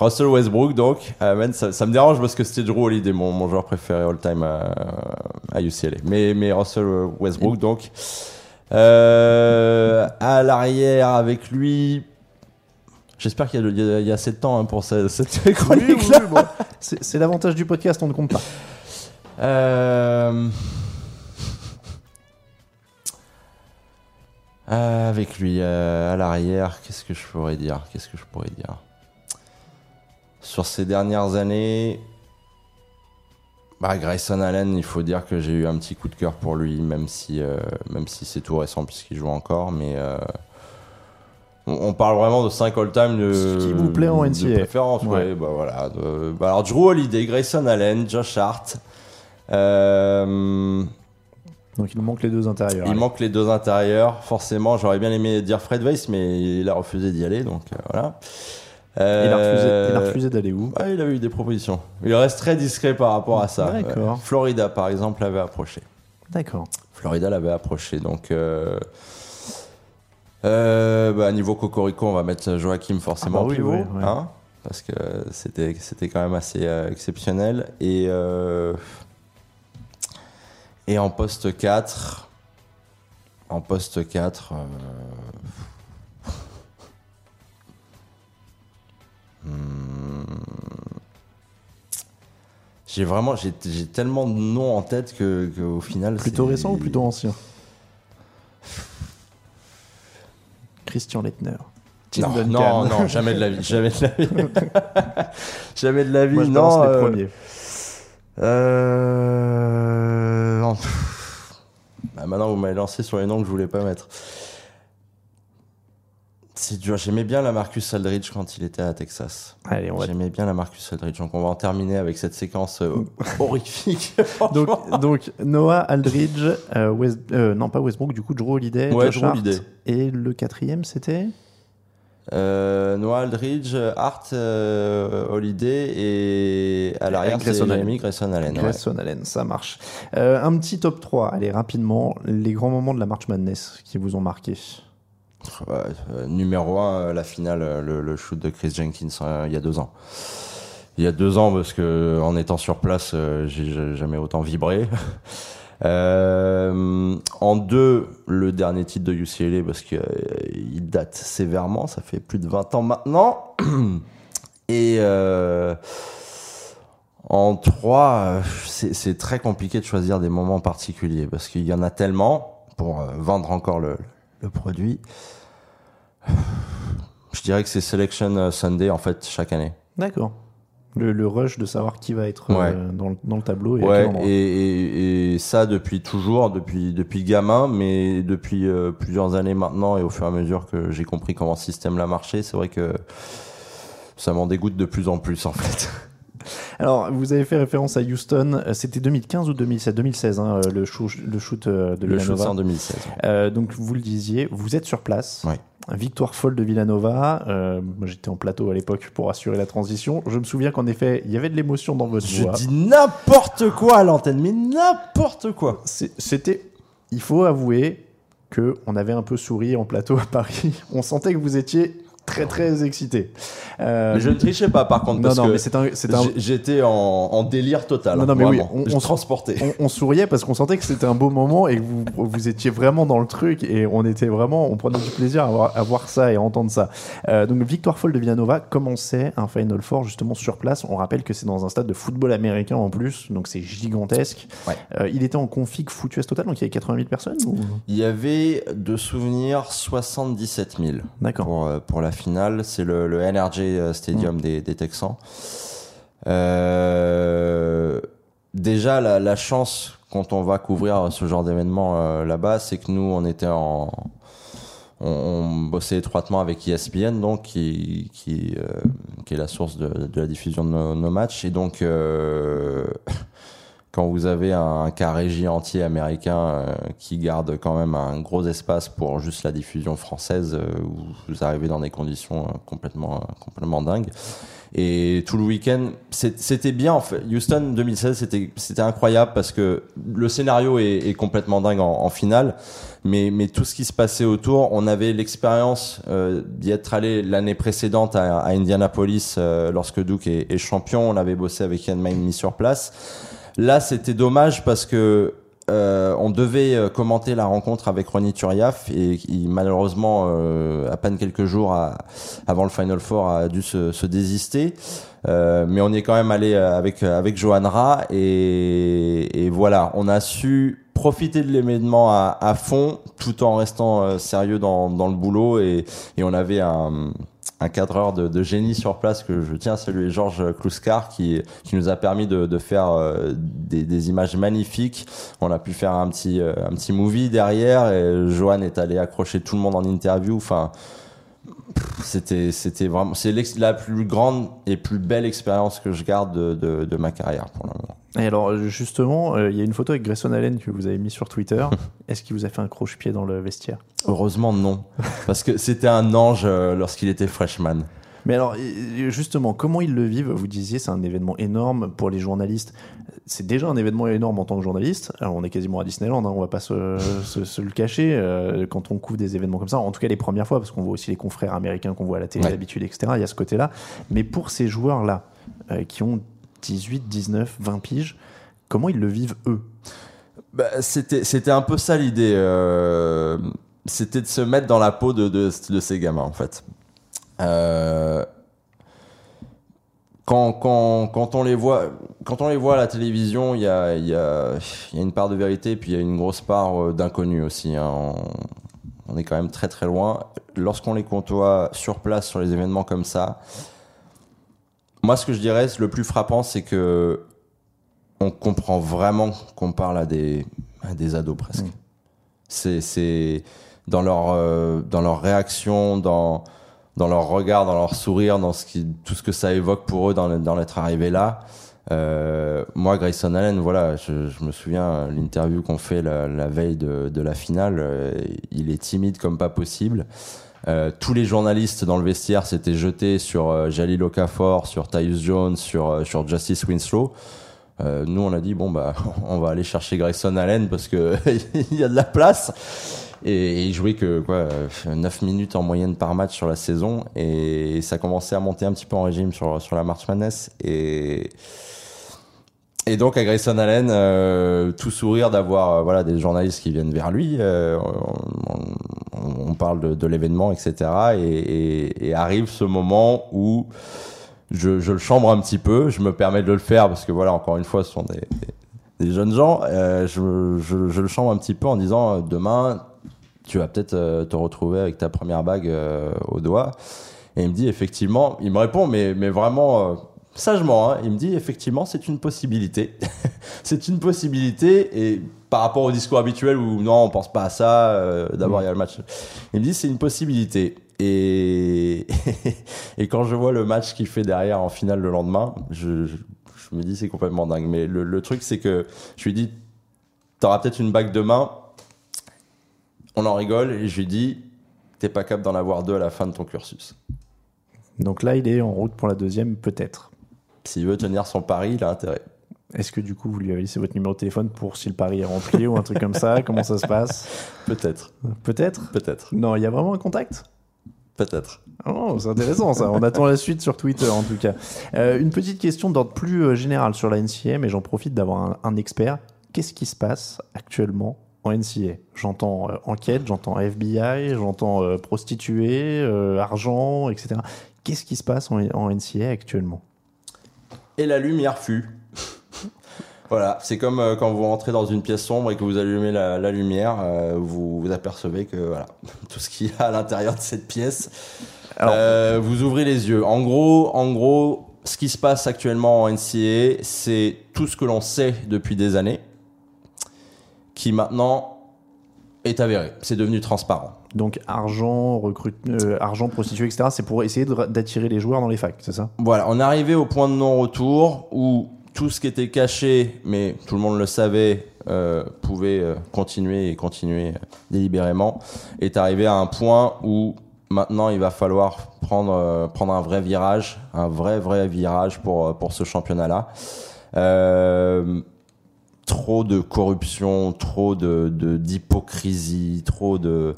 Russell Westbrook, donc, ah, man, ça, ça me dérange parce que c'était Drew Holiday, mon, mon joueur préféré all-time à, à UCLA. Mais, mais Russell Westbrook, donc. Euh, à l'arrière, avec lui. J'espère qu'il y, a- y y assez de temps hein, pour ce- cette chronique-là. oui, bon. C'est l'avantage du podcast, on ne compte pas. Euh, euh, avec lui euh, à l'arrière, qu'est-ce que je pourrais dire Qu'est-ce que je pourrais dire? Sur ces dernières années, bah, Grayson Allen, il faut dire que j'ai eu un petit coup de cœur pour lui, même si, même si c'est tout récent puisqu'il joue encore, mais. Euh, on parle vraiment de 5 all-time de, Ce qui vous plaît en de NCAA. préférence. Ouais. Ouais, bah voilà. de- bah alors Drew Holiday, Grayson Allen, Josh Hart. Euh, Donc il nous manque les deux intérieurs. il Allez. manque les deux intérieurs. Forcément, j'aurais bien aimé dire Fred Weiss, mais il a refusé d'y aller, donc euh, voilà. Il a refusé, il a Euh, refusé d'aller où? ouais, il avait eu des propositions. Il reste très discret par rapport à ça. Florida, par exemple, l'avait approché. D'accord. Florida l'avait approché, donc. Euh... bah, niveau Cocorico, on va mettre Joachim forcément Ah bah oui, pivot. oui, hein. parce que c'était c'était quand même assez euh, exceptionnel. Et, euh, et en poste 4, en poste 4, euh, hmm, j'ai vraiment j'ai j'ai tellement de noms en tête que, que au final Plutôt récent ou plutôt ancien? Christian Lettner. Non, non, non, jamais de la vie, jamais de la vie. jamais de la vie, Moi, je non. les euh, premiers. euh, non. Bah, maintenant, vous m'avez lancé sur les noms que je voulais pas mettre. J'aimais bien la Marcus Aldridge quand il était à Texas. Allez, on va J'aimais bien la Marcus Aldridge. Donc, on va en terminer avec cette séquence euh, horrifique. Donc, donc Noah Aldridge, euh, West- euh, non pas Westbrook, du coup Drew Holiday, Ouais, Josh Drew Hart. Holiday. Et le quatrième c'était? Noah Aldridge, Hart, Holiday et à l'arrière, c'est Grayson Allen. Grayson Allen. ouais. Grayson Allen, ça marche. Un petit top 3, allez rapidement, les grands moments de la March Madness qui vous ont marqué. Ouais, euh, numéro 1, la finale, euh, le, shoot de Chris Jenkins euh, il y a deux ans. Il y a deux ans, parce que en étant sur place, euh, j'ai jamais autant vibré. Euh, en deux, le dernier titre de UCLA, parce qu'il date sévèrement, ça fait plus de 20 ans maintenant. Et euh, en trois, euh, c'est très compliqué de choisir des moments particuliers, parce qu'il y en a tellement pour euh, vendre encore le produit. Je dirais que c'est Selection Sunday en fait chaque année. D'accord. Le, le rush de savoir qui va être Ouais. euh, dans, le, dans le tableau et Ouais, et, et, et ça depuis toujours, depuis depuis gamin, mais depuis euh, plusieurs années maintenant et au fur et à mesure que j'ai compris comment ce système-là marchait, c'est vrai que ça m'en dégoûte de plus en plus en fait. Alors, vous avez fait référence à Houston, euh, c'était 2015 ou 2016 2016, hein, euh, le, shoot, le shoot euh, de Le shoot Villanova. en 2016. Euh, donc vous le disiez, vous êtes sur place. Ouais. Victoire folle de Villanova. Euh, moi j'étais en plateau à l'époque pour assurer la transition. Je me souviens qu'en effet, il y avait de l'émotion dans votre Je voix. dis n'importe quoi à l'antenne, mais n'importe quoi. C'était, il faut avouer que on avait un peu souri en plateau à Paris. On sentait que vous étiez très très excité. Euh, Mais je ne trichais pas par contre non parce non, que un, j'étais en, en délire total. Non, non, mais oui, on- on- transportais. on, on souriait parce qu'on sentait que c'était un beau moment et que vous, vous étiez vraiment dans le truc et on était vraiment, on prenait du plaisir à voir, à voir ça et à entendre ça. Euh, donc victoire folle de Villanova, comment c'est un Final Four justement sur place On rappelle que c'est dans un stade de football américain en plus, donc c'est gigantesque. Ouais. Euh, il était en config foutueuse total, donc il y avait 80 000 personnes ou... Il y avait de souvenirs 77 000 D'accord. pour, pour la finale. C'est le, le NRJ Stadium des, des Texans. Euh, déjà, la, la chance quand on va couvrir ce genre d'événement euh, là-bas, c'est que nous, on était en. On, on bossait étroitement avec ESPN, donc qui, qui, euh, qui est la source de, de la diffusion de nos, nos matchs. Et donc, euh, quand vous avez un cas régie entier américain euh, qui garde quand même un gros espace pour juste la diffusion française, euh, vous arrivez dans des conditions euh, complètement, complètement dingues. Et tout le week-end, c'était bien. En fait. Houston 2016, c'était incroyable parce que le scénario est, est complètement dingue en, en finale, mais mais tout ce qui se passait autour, on avait l'expérience euh, d'y être allé l'année précédente à, à Indianapolis euh, lorsque Duke est, est champion. On avait bossé avec Ian Maine sur place. Là, c'était dommage parce que euh, on devait euh, commenter la rencontre avec Ronny Turiaf et qui malheureusement, euh, à peine quelques jours à- avant le Final Four, a dû se, désister. Mais on est quand même allé avec avec Johan Ra et, voilà, on a su profiter de l'événement à, fond tout en restant sérieux dans, dans le boulot et, et on avait un un cadreur de, de génie sur place que je tiens à saluer, Georges Kluskar, qui, qui nous a permis de, de faire euh, des, des images magnifiques. On a pu faire un petit, euh, un petit movie derrière et Johan est allé accrocher tout le monde en interview. Enfin, c'était, c'était vraiment, c'est la plus grande et plus belle expérience que je garde de, de, de ma carrière pour le moment. Et alors justement, euh, il y a une photo avec Grayson Allen que vous avez mis sur Twitter. Est-ce qu'il vous a fait un croche-pied dans le vestiaire? Heureusement, non. Parce que c'était un ange euh, lorsqu'il était freshman. Mais alors, justement, comment ils le vivent? Vous disiez, c'est un événement énorme pour les journalistes. C'est déjà un événement énorme en tant que journaliste. Alors, on est quasiment à Disneyland, hein, on va pas se, se, le cacher euh, quand on couvre des événements comme ça. En tout cas, les premières fois, parce qu'on voit aussi les confrères américains qu'on voit à la télé d'habitude, etc. Il y a ce côté-là. Mais pour ces joueurs-là, euh, qui ont 18, 19, 20 piges, comment ils le vivent eux? Bah, c'était, un peu ça l'idée. Euh, c'était de se mettre dans la peau de, de, ces gamins, en fait. Euh, quand, quand, quand, on les voit, quand on les voit à la télévision, il y a, y, a, y a une part de vérité, puis il y a une grosse part euh, d'inconnu aussi. Hein. On, on, est quand même très très loin. Lorsqu'on les côtoie sur place sur les événements comme ça, moi ce que je dirais, le plus frappant, c'est que on comprend vraiment qu'on parle à des, à des ados presque. Mm. C'est dans leur, euh, dans leur réaction, dans, dans leur regard, dans leur sourire, dans ce qui, tout ce que ça évoque pour eux dans, dans l'être arrivé là. Euh, moi, Grayson Allen, voilà, je, je me souviens l'interview qu'on fait la, la, veille de, de la finale. Euh, il est timide comme pas possible. Euh, tous les journalistes dans le vestiaire s'étaient jetés sur euh, Jalil Okafor, sur Tyus Jones, sur, euh, sur Justice Winslow. Euh, nous, on a dit bon bah, on va aller chercher Grayson Allen parce que il y a de la place. Et, il jouait que quoi, 9 minutes en moyenne par match sur la saison et ça commençait à monter un petit peu en régime sur sur la March Madness et et donc à Grayson Allen, euh, tout sourire d'avoir euh, voilà des journalistes qui viennent vers lui. Euh, on, parle de, l'événement, etc. Et, arrive ce moment où je, le chambre un petit peu. Je me permets de le faire parce que voilà, encore une fois, ce sont des, jeunes gens. Je, je, le chambre un petit peu en disant demain, tu vas peut-être te retrouver avec ta première bague au doigt. Et il me dit effectivement, il me répond, mais, mais vraiment sagement, hein, il me dit effectivement c'est une possibilité. c'est une possibilité et par rapport au discours habituel où non on pense pas à ça, euh, d'abord il y a le match. Il me dit c'est une possibilité. Et, et quand je vois le match qu'il fait derrière en finale le lendemain, je, je, je me dis c'est complètement dingue. Mais le, le, truc c'est que je lui dis t'auras peut-être une bague demain. On en rigole et je lui dis t'es pas capable d'en avoir deux à la fin de ton cursus. Donc là, il est en route pour la deuxième, peut-être. S'il veut tenir son pari, il a intérêt. Est-ce que du coup vous lui avez laissé votre numéro de téléphone pour si le pari est rempli ou un truc comme ça? Comment ça se passe? Peut-être. Peut-être? Peut-être. Non, il y a vraiment un contact? Peut-être. Oh, c'est intéressant ça. On attend la suite sur Twitter en tout cas. Euh, une petite question d'ordre plus euh, général sur la NCA, mais j'en profite d'avoir un, un, expert. Qu'est-ce qui se passe actuellement en NCA J'entends euh, enquête, j'entends FBI, j'entends euh, prostituée, euh, argent, etc. Qu'est-ce qui se passe en, en NCA actuellement? Et la lumière fut. Voilà, c'est comme euh, quand vous rentrez dans une pièce sombre et que vous allumez la, la lumière, euh, vous, vous apercevez que voilà, tout ce qu'il y a à l'intérieur de cette pièce, Alors, euh, vous ouvrez les yeux. En gros, en gros, ce qui se passe actuellement en NCA, c'est tout ce que l'on sait depuis des années, qui maintenant est avéré. C'est devenu transparent. Donc argent, recrute, euh, argent, prostituée, etc. C'est pour essayer d'attirer les joueurs dans les facs, c'est ça? Voilà, on est arrivé au point de non-retour où tout ce qui était caché, mais tout le monde le savait, euh, pouvait euh, continuer et continuer délibérément, est arrivé à un point où maintenant il va falloir prendre, prendre un vrai virage, un vrai, vrai virage pour, pour ce championnat-là. Trop de corruption, trop de d'hypocrisie, trop de,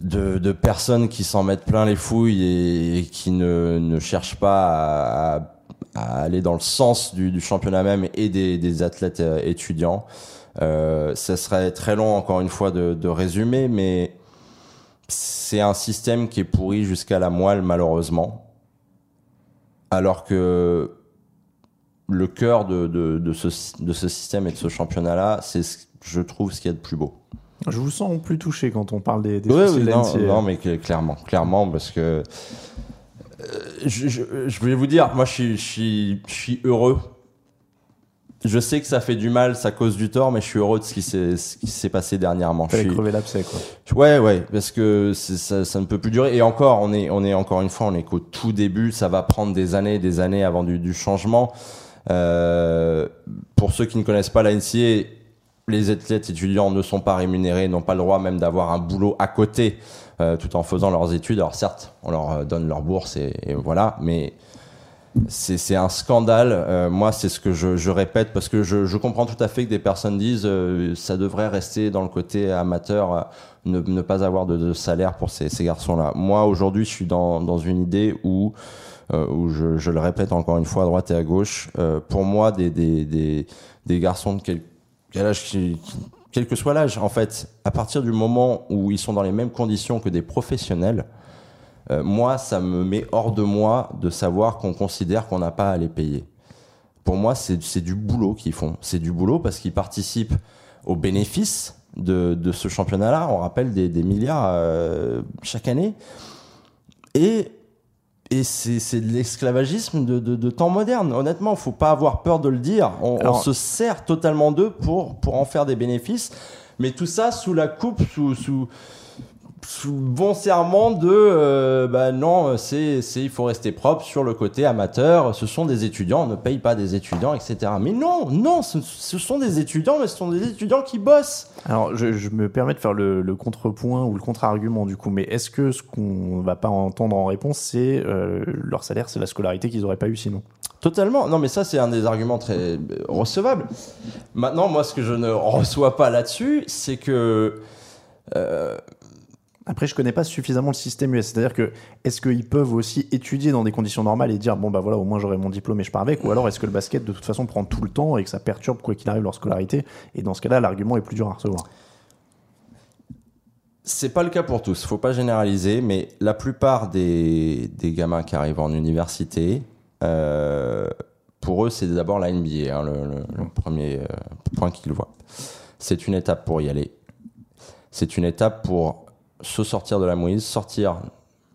de, de personnes qui s'en mettent plein les fouilles et, et qui ne, ne cherchent pas à, à aller dans le sens du, du championnat même et des, des athlètes euh, étudiants. Euh, ça serait très long, encore une fois, de, de résumer, mais c'est un système qui est pourri jusqu'à la moelle, malheureusement. Alors que le cœur de, de, de, ce, de ce système et de ce championnat-là, c'est, je trouve, ce qu'il y a de plus beau. Je vous sens plus touché quand on parle des, des oui, non, non, mais clairement, clairement, parce que je, je, je, vais vous dire, moi je suis, je, suis, je suis heureux. Je sais que ça fait du mal, ça cause du tort, mais je suis heureux de ce qui s'est, ce qui s'est passé dernièrement. Fallait je suis... crever l'abcès, quoi. Ouais, ouais, parce que ça, ça, ne peut plus durer. Et encore, on est, on est encore une fois, on est qu'au tout début. Ça va prendre des années, des années avant du, du changement. Euh, pour ceux qui ne connaissent pas la NCA, les athlètes étudiants ne sont pas rémunérés, n'ont pas le droit même d'avoir un boulot à côté euh, tout en faisant leurs études. Alors certes, on leur euh, donne leur bourse et, et voilà, mais c'est un scandale. Euh, moi, c'est ce que je, je, répète parce que je, je, comprends tout à fait que des personnes disent euh, ça devrait rester dans le côté amateur, euh, ne, ne, pas avoir de, de, salaire pour ces, ces garçons-là. Moi, aujourd'hui, je suis dans, dans une idée où, où je, je, le répète encore une fois à droite et à gauche, pour moi, des, des, des, des garçons de quel, quel quel que soit l'âge, en fait, à partir du moment où ils sont dans les mêmes conditions que des professionnels, euh, moi, ça me met hors de moi de savoir qu'on considère qu'on n'a pas à les payer. Pour moi, c'est du boulot qu'ils font. C'est du boulot parce qu'ils participent aux bénéfices de, de ce championnat-là. On rappelle des, des milliards euh, chaque année. Et, et c'est de l'esclavagisme de, de, de, temps moderne. Honnêtement, faut pas avoir peur de le dire. On, Alors, on se sert totalement d'eux pour, pour en faire des bénéfices. Mais tout ça sous la coupe, sous, sous, sous bon serment de euh, bah non c'est c'est il faut rester propre sur le côté amateur ce sont des étudiants on ne paye pas des étudiants etc mais non non ce, ce sont des étudiants mais ce sont des étudiants qui bossent alors je, je me permets de faire le, le contrepoint ou le contre-argument du coup mais est-ce que ce qu'on va pas entendre en réponse c'est euh, leur salaire c'est la scolarité qu'ils auraient pas eu sinon? Totalement. Non, mais ça, c'est un des arguments très recevables. Maintenant, moi, ce que je ne reçois pas là-dessus, c'est que euh, après, je connais pas suffisamment le système US. C'est-à-dire que, est-ce qu'ils peuvent aussi étudier dans des conditions normales et dire, bon, bah voilà, au moins j'aurai mon diplôme et je pars avec Ou alors, est-ce que le basket, de toute façon, prend tout le temps et que ça perturbe, quoi qu'il arrive, leur scolarité? Et dans ce cas-là, l'argument est plus dur à recevoir. C'est pas le cas pour tous. Faut pas généraliser, mais la plupart des, des gamins qui arrivent en université, euh, pour eux, c'est d'abord la NBA, hein, le, le, le, premier euh, point qu'ils voient. C'est une étape pour y aller. C'est une étape pour se sortir de la mouise, sortir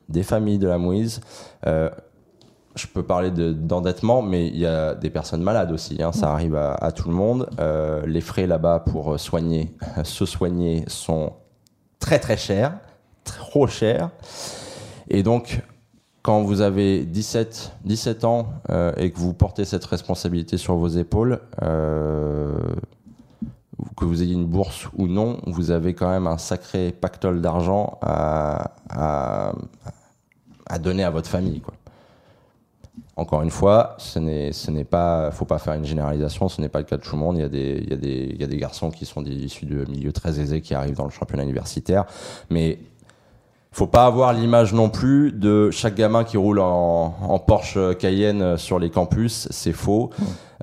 des familles de la mouise. Euh, je peux parler d'endettement, mais il y a des personnes malades aussi. Hein, ça arrive à, tout le monde. Euh, les frais là-bas pour soigner, se soigner sont très très chers, trop chers. Et donc, quand vous avez 17, 17 ans euh, et que vous portez cette responsabilité sur vos épaules, euh, que vous ayez une bourse ou non, vous avez quand même un sacré pactole d'argent à, à, à, donner à votre famille. Quoi. Encore une fois, ce n'est, pas, faut pas faire une généralisation, ce n'est pas le cas de tout le monde. Il y a des, il y a des, il y a des garçons qui sont des, issus de milieux très aisés qui arrivent dans le championnat universitaire, mais faut pas avoir l'image non plus de chaque gamin qui roule en, en Porsche Cayenne sur les campus, c'est faux.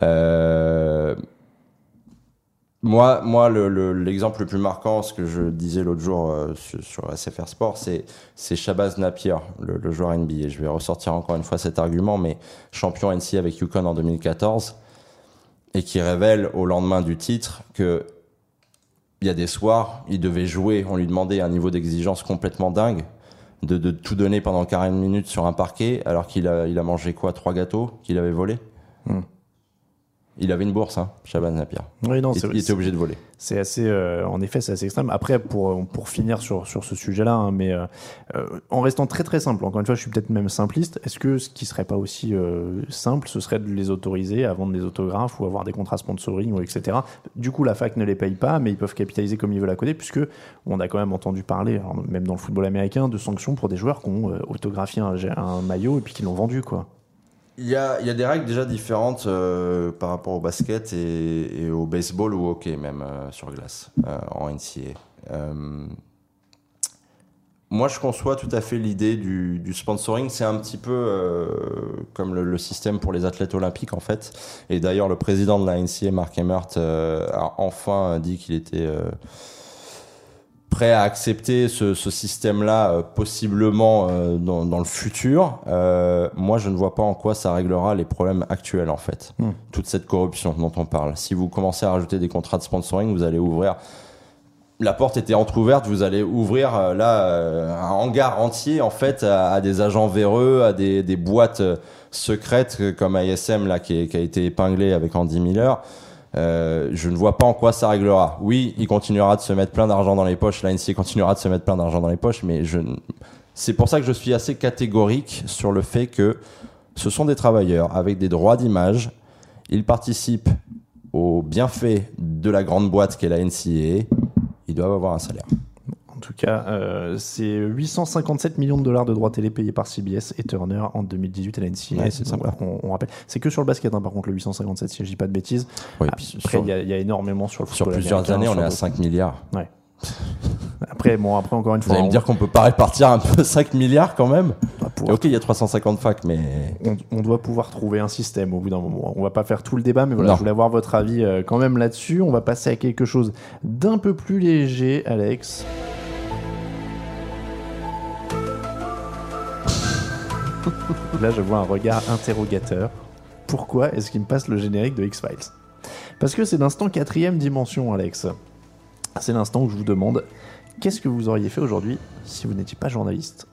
Euh, moi, moi, l'exemple le, plus marquant, ce que je disais l'autre jour euh, sur, SFR Sport, c'est Shabazz Napier, le, le, joueur NBA. Je vais ressortir encore une fois cet argument, mais champion NC avec Yukon en 2014 et qui révèle au lendemain du titre que il y a des soirs, il devait jouer, on lui demandait un niveau d'exigence complètement dingue, de, de, tout donner pendant 40 minutes sur un parquet, alors qu'il a, il a mangé quoi? Trois gâteaux qu'il avait volés? Hmm. Il avait une bourse, hein, Chaban Napier. Oui, non, il, il était obligé de voler. C'est assez, euh, en effet, c'est assez extrême. Après, pour pour finir sur sur ce sujet-là, hein, mais euh, euh, en restant très très simple. Encore une fois, je suis peut-être même simpliste. Est-ce que ce qui serait pas aussi euh, simple, ce serait de les autoriser à vendre des autographes ou avoir des contrats sponsoring ou etc. Du coup, la fac ne les paye pas, mais ils peuvent capitaliser comme ils veulent à côté, puisque on a quand même entendu parler, même dans le football américain, de sanctions pour des joueurs qui ont autographié un, un maillot et puis qui l'ont vendu, quoi. Il y, a, des règles déjà différentes euh, par rapport au basket et, au baseball ou au hockey même euh, sur glace euh, en NCA. moi, je conçois tout à fait l'idée du, sponsoring. C'est un petit peu comme le, le, système pour les athlètes olympiques en fait. Et d'ailleurs, le président de la NCA, Mark Emmert, a enfin dit qu'il était prêt à accepter ce, ce système-là euh, possiblement euh, dans, dans, le futur, euh, moi je ne vois pas en quoi ça réglera les problèmes actuels en fait. Mm. Toute cette corruption dont on parle. Si vous commencez à rajouter des contrats de sponsoring, vous allez ouvrir. La porte était entrouverte, vous allez ouvrir euh, là euh, un hangar entier en fait à, à, des agents véreux, à des, des boîtes secrètes comme ISM là qui, est, qui a été épinglé avec Andy Miller. Euh, je ne vois pas en quoi ça réglera. Oui, il continuera de se mettre plein d'argent dans les poches, l'ANC continuera de se mettre plein d'argent dans les poches, mais c'est pour ça que je suis assez catégorique sur le fait que ce sont des travailleurs avec des droits d'image, ils participent aux bienfaits de la grande boîte qu'est la NCAA, ils doivent avoir un salaire. En tout cas, euh, c'est 857 millions de dollars de droits télé payés par CBS et Turner en 2018 à la NCAA. Ouais, c'est sympa. on, on rappelle, c'est que sur le basket, hein, par contre, le 857, si je dis pas de bêtises. Ah, Après, sur, il y, a- il y a énormément sur le sur football plusieurs américain, années, on sur est à le- 5 milliards. Ouais. Après, bon, après, encore une Vous fois, allez me dire qu'on peut pas répartir un peu 5 milliards quand même pouvoir Ok, il y a 350 facs, mais on, on doit pouvoir trouver un système au bout d'un moment. On va pas faire tout le débat, mais voilà, Non. je voulais avoir votre avis euh, quand même là-dessus. On va passer à quelque chose d'un peu plus léger, Alex. Là, je vois un regard interrogateur. Pourquoi est-ce qu'il me passe le générique de X-Files? Parce que c'est l'instant quatrième dimension, Alex. C'est l'instant où je vous demande qu'est-ce que vous auriez fait aujourd'hui si vous n'étiez pas journaliste?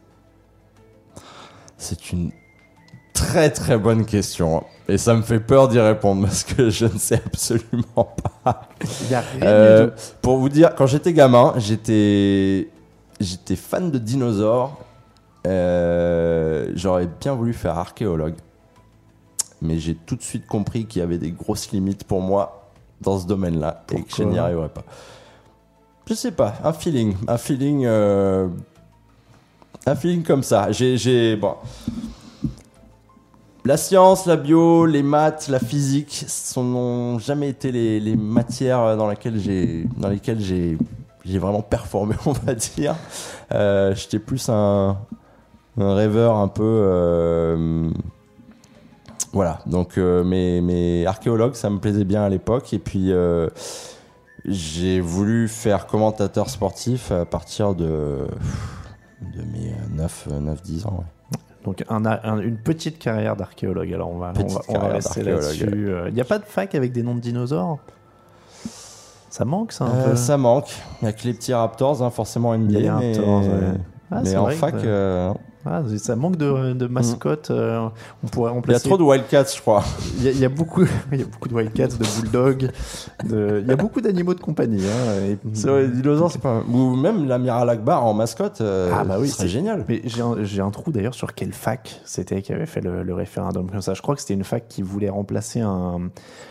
C'est une très très bonne question. Et ça me fait peur d'y répondre parce que je ne sais absolument pas. Il y a rien Euh, du tout. pour vous dire, quand j'étais gamin, j'étais j'étais fan de dinosaures. Euh, J'aurais bien voulu faire archéologue. Mais j'ai tout de suite compris qu'il y avait des grosses limites pour moi dans ce domaine-là et que je n'y arriverais pas. Je sais pas, un feeling, un feeling, euh, un feeling comme ça. J'ai, bon, la science, la bio, les maths, la physique, ce n'ont jamais été les, les matières dans lesquelles j'ai, dans lesquelles j'ai, j'ai vraiment performé, on va dire. Euh, J'étais plus un, un rêveur un peu. euh, voilà, donc euh, mes, mes archéologues, ça me plaisait bien à l'époque. Et puis, euh, j'ai voulu faire commentateur sportif à partir de, de mes 9, 9 10 ans. ouais. Donc un, un- une petite carrière d'archéologue. Alors on va, on va, on va rester là-dessus. Il n'y a pas de fac avec des noms de dinosaures? Ça manque ça un Euh, peu? ça manque. Il n'y a que les petits Raptors, hein, forcément NBA. Les mais Raptors, ouais. Ah, mais en fac, euh, Ah, ça manque de, de mascottes. euh, on pourrait il y a remplacer. trop de Wildcats, je crois. Il y a, il y a beaucoup, il y a beaucoup de Wildcats, de Bulldogs. de- Il y a beaucoup d'animaux de compagnie. hein, et- C'est vrai, dinosaures, c'est pas. Ou même l'amiral Akbar en mascotte, euh, Ah bah oui, c'est- génial. Mais j'ai un, un trou d'ailleurs sur quelle fac c'était qui avait fait le, le référendum comme ça. Je crois que c'était une fac qui voulait remplacer un.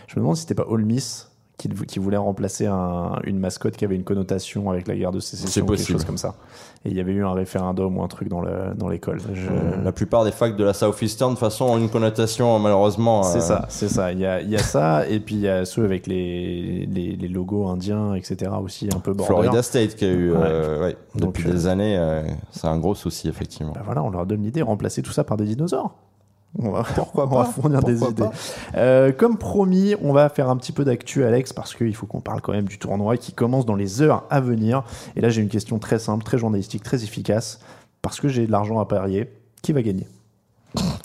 Je me demande si c'était pas Ole Miss qui, qui voulait remplacer un- une mascotte qui avait une connotation avec la guerre de sécession quelque chose comme ça. Et il y avait eu un référendum ou un truc dans le- dans l'école. Je- Euh, La plupart des facs de la Southeastern, de toute façon, ont une connotation, malheureusement. C'est euh, ça, c'est ça. Il y a, il y a ça, et puis il y a ceux avec les, les, les logos indiens, etc. aussi un peu border. Florida State qui a eu, euh, ouais, depuis des années, c'est un gros souci, effectivement. Bah voilà, on leur donne l'idée, remplacer tout ça par des dinosaures. On va, Pourquoi on va fournir des idées. Euh, comme promis, on va faire un petit peu d'actu, Alex, parce qu'il faut qu'on parle quand même du tournoi qui commence dans les heures à venir. Et là, j'ai une question très simple, très journalistique, très efficace, parce que j'ai de l'argent à parier. Qui va gagner?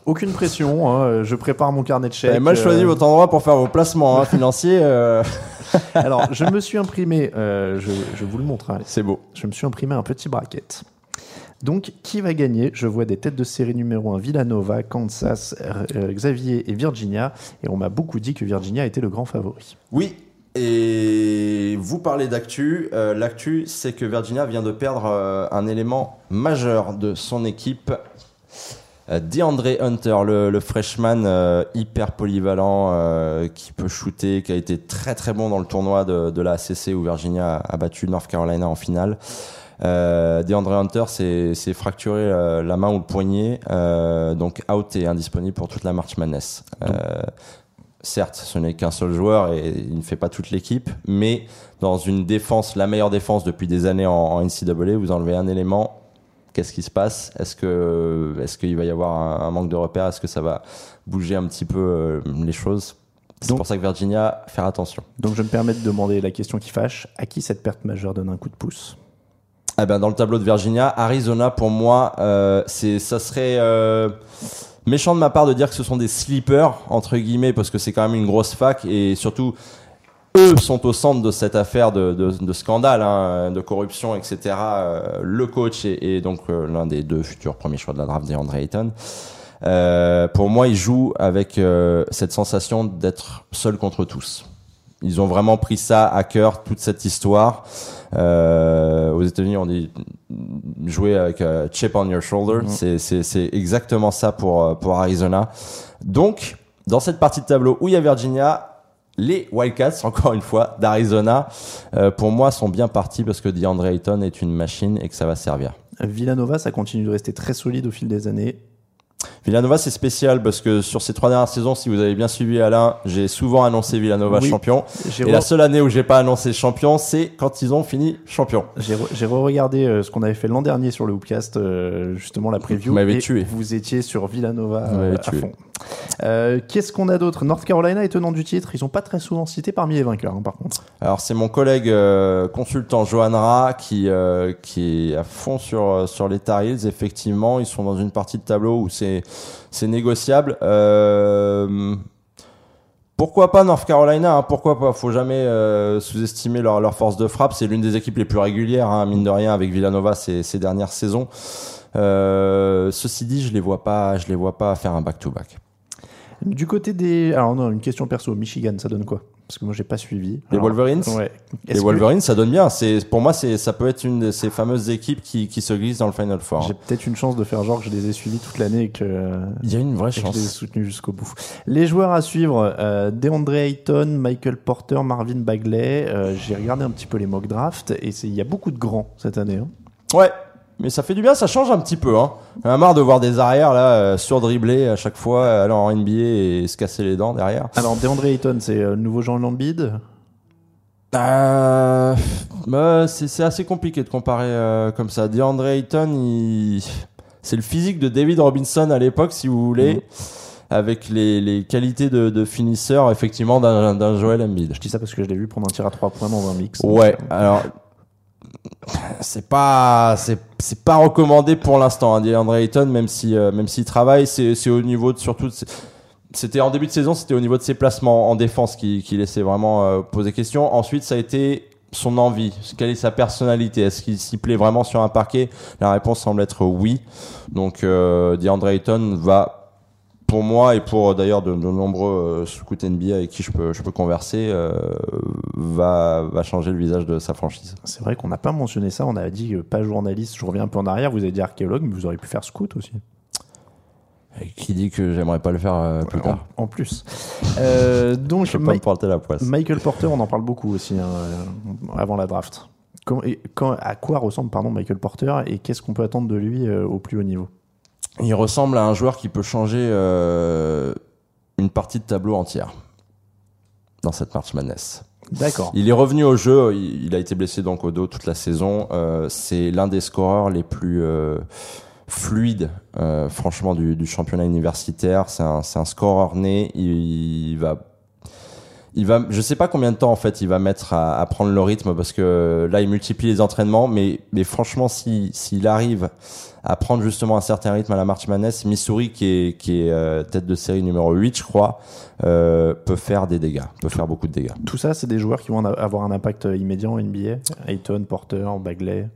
Aucune pression, hein, je prépare mon carnet de Vous chèques. avez mal choisi euh, votre endroit pour faire vos placements hein, financiers. euh, Alors, je me suis imprimé, euh, je, je vous le montre, hein, c'est beau. je me suis imprimé un petit bracket. Donc, qui va gagner? Je vois des têtes de série numéro 1, Villanova, Kansas, euh, Xavier et Virginia. Et on m'a beaucoup dit que Virginia était le grand favori. Oui. Et vous parlez d'actu. Euh, L'actu, c'est que Virginia vient de perdre euh, un élément majeur de son équipe. Euh, DeAndre Hunter, le, freshman euh, hyper polyvalent euh, qui peut shooter, qui a été très très bon dans le tournoi de, la ACC où Virginia a battu North Carolina en finale. Euh, DeAndre Hunter s'est fracturé euh, la main ou le poignet, euh, donc out et indisponible pour toute la March Madness. Euh, certes, ce n'est qu'un seul joueur et il ne fait pas toute l'équipe, mais dans une défense, la meilleure défense depuis des années en, en NCAA, vous enlevez un élément. Qu'est-ce qui se passe? Est-ce que est-ce qu'il va y avoir un, un manque de repères? Est-ce que ça va bouger un petit peu les choses? C'est pour ça que Virginia, faire attention. Donc, je me permets de demander la question qui fâche à qui cette perte majeure donne un coup de pouce? Eh ben, dans le tableau de Virginia, Arizona, pour moi, euh, c'est, ça serait euh, méchant de ma part de dire que ce sont des sleepers, entre guillemets, parce que c'est quand même une grosse fac et surtout, eux sont au centre de cette affaire de, de, de scandale, hein, de corruption, etc. Euh, le coach et, et donc euh, l'un des deux futurs premiers choix de la draft, DeAndre Ayton. Euh, pour moi, ils jouent avec euh, cette sensation d'être seuls contre tous. Ils ont vraiment pris ça à cœur, toute cette histoire. Euh, aux États-Unis, on dit jouer avec euh, chip on your shoulder. C'est, c'est, exactement ça pour, euh, pour Arizona. Donc, dans cette partie de tableau où il y a Virginia, les Wildcats, encore une fois, d'Arizona, euh, pour moi, sont bien partis parce que DeAndre Ayton est une machine et que ça va servir. Villanova, ça continue de rester très solide au fil des années. Villanova, c'est spécial parce que sur ces trois dernières saisons, si vous avez bien suivi Alain, j'ai souvent annoncé Villanova Oui. champion. Et re- la seule année où j'ai pas annoncé champion, c'est quand ils ont fini champion. J'ai re- j'ai re-regardé euh, ce qu'on avait fait l'an dernier sur le Hoopcast, euh, justement la preview. Vous m'avez tué. Vous étiez sur Villanova euh, à tué. fond. Euh, Qu'est-ce qu'on a d'autre? North Carolina est tenant du titre. Ils sont pas très souvent cités parmi les vainqueurs, hein, par contre. Alors c'est mon collègue euh, consultant Johan Ra qui euh, qui est à fond sur sur les Tar Heels. Effectivement, ils sont dans une partie de tableau où c'est c'est négociable. Euh, pourquoi pas North Carolina hein, Pourquoi pas? Faut jamais euh, sous-estimer leur, force de frappe. C'est l'une des équipes les plus régulières, hein, mine de rien, avec Villanova ces, ces dernières saisons. Euh, ceci dit, je les vois pas, je les vois pas faire un back-to-back. Du côté des. Alors, non, une question perso. Michigan, ça donne quoi? Parce que moi, j'ai pas suivi. Les Alors, Wolverines Ouais. Les que Wolverines, ça donne bien. C'est pour moi, c'est ça peut être une de ces fameuses équipes qui, qui se glissent dans le Final Four. J'ai peut-être une chance de faire genre que je les ai suivis toute l'année et que. Il y a une vraie que je les ai chance. soutenus jusqu'au bout. Les joueurs à suivre, euh, DeAndre Ayton, Michael Porter, Marvin Bagley. Euh, J'ai regardé un petit peu les mock drafts et il y a beaucoup de grands cette année. hein. Ouais, mais ça fait du bien, ça change un petit peu. Hein. On a marre de voir des arrières là euh, surdribbler à chaque fois, euh, aller en NBA et se casser les dents derrière. Alors, DeAndre Ayton, c'est euh, le nouveau Jean Lambide. Euh, bah, c'est c'est assez compliqué de comparer euh, comme ça. DeAndre Ayton, il... c'est le physique de David Robinson à l'époque, si vous voulez, Mhm. avec les, les qualités de, de finisseur effectivement d'un d'un Joel Embiid. Je dis ça parce que je l'ai vu prendre un tir à trois points dans un mix. Ouais, alors c'est pas c'est c'est pas recommandé pour l'instant hein, DeAndre Ayton même si euh, même s'il travaille c'est au niveau de surtout c'était en début de saison c'était au niveau de ses placements en défense qui qui laissait vraiment euh, poser question. Ensuite ça a été son envie. Quelle est sa personnalité? Est-ce qu'il s'y plaît vraiment sur un parquet? La réponse semble être oui. Donc euh, DeAndre Ayton va pour moi et pour euh, d'ailleurs de, de nombreux euh, scouts NBA avec qui je peux je peux converser euh, va va changer le visage de sa franchise. C'est vrai qu'on n'a pas mentionné ça. On a dit pas journaliste. Je reviens un peu en arrière. Vous avez dit archéologue, mais vous auriez pu faire scout aussi. Qui dit que j'aimerais pas le faire euh, plus En, tard en plus. Euh, donc, Je peux pas me porter la poisse. Michael Porter, on en parle beaucoup aussi hein, avant la draft. Comment- et quand- à quoi ressemble pardon, Michael Porter et qu'est-ce qu'on peut attendre de lui euh, au plus haut niveau? Il ressemble à un joueur qui peut changer euh, une partie de tableau entière dans cette March Madness. D'accord. Il est revenu au jeu, il, il a été blessé donc au dos toute la saison. Euh, c'est l'un des scoreurs les plus euh, fluides, franchement, du, du championnat universitaire. C'est un, c'est un scoreur né. Il, il va, il va, je sais pas combien de temps en fait il va mettre à, à prendre le rythme parce que là il multiplie les entraînements, mais, mais franchement, si s'il arrive à prendre justement un certain rythme à la March Madness, Missouri qui est, qui est euh, tête de série numéro 8 je crois, euh, peut faire des dégâts, peut faire beaucoup de dégâts. Tout ça, c'est des joueurs qui vont avoir un impact euh, immédiat en NBA. Ayton, Porter, Bagley?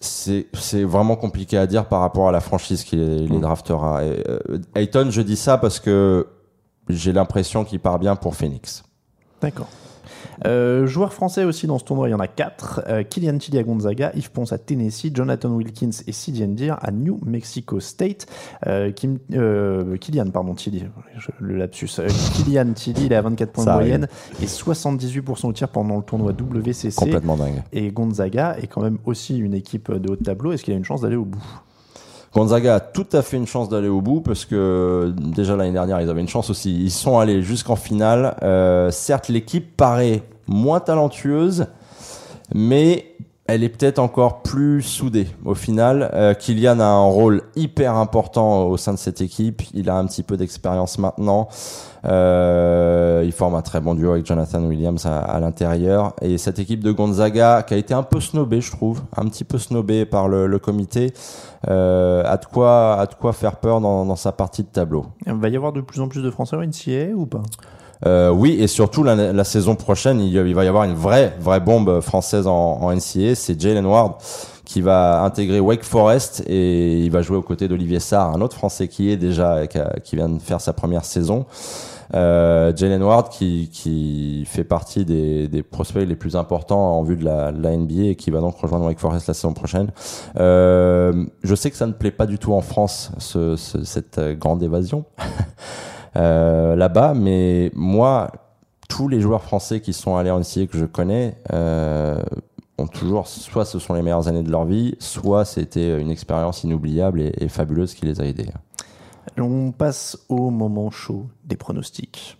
C'est c'est vraiment compliqué à dire par rapport à la franchise qui les, les Mm. draftera. Euh, Ayton, je dis ça parce que j'ai l'impression qu'il part bien pour Phoenix. D'accord. Euh, joueurs français aussi dans ce tournoi, il y en a quatre. Euh, Kylian Tilly à Gonzaga, Yves Ponce à Tennessee, Jonathan Wilkins et Sidi Ndir à New Mexico State. Euh, Kim, euh, Kylian, pardon, Tilly, je- le lapsus. Euh, Kylian Tilly, il est à 24 points Ça de moyenne et 78% au tir pendant le tournoi WCC. Complètement dingue. Et Gonzaga est quand même aussi une équipe de haut de tableau. Est-ce qu'il a une chance d'aller au bout? Gonzaga a tout à fait une chance d'aller au bout parce que déjà l'année dernière ils avaient une chance aussi. Ils sont allés jusqu'en finale. Euh, certes l'équipe paraît moins talentueuse, mais elle est peut-être encore plus soudée. Au final, euh, Kylian a un rôle hyper important au sein de cette équipe. Il a un petit peu d'expérience maintenant. Euh, il forme un très bon duo avec Jonathan Williams à, l'intérieur. Et cette équipe de Gonzaga, qui a été un peu snobée, je trouve, un petit peu snobée par le, comité, euh, a, de quoi, faire peur dans, sa partie de tableau. Il va y avoir de plus en plus de Français en NCAA ou pas? Euh, oui, et surtout la, la saison prochaine, il, il va y avoir une vraie, vraie bombe française en, en NCAA. C'est Jalen Ward qui va intégrer Wake Forest et il va jouer aux côtés d'Olivier Sarr, un autre Français qui est déjà, qui vient de faire sa première saison. Euh, Jalen Ward qui, qui fait partie des, des prospects les plus importants en vue de la, de la NBA et qui va donc rejoindre Wake Forest la saison prochaine. Euh, je sais que ça ne plaît pas du tout en France, ce, ce- cette euh, grande évasion. euh, là-bas. Mais moi, tous les joueurs français qui sont allés en NCAA que je connais euh, ont toujours, soit ce sont les meilleures années de leur vie, soit c'était une expérience inoubliable et, et fabuleuse qui les a aidés. On passe au moment chaud des pronostics.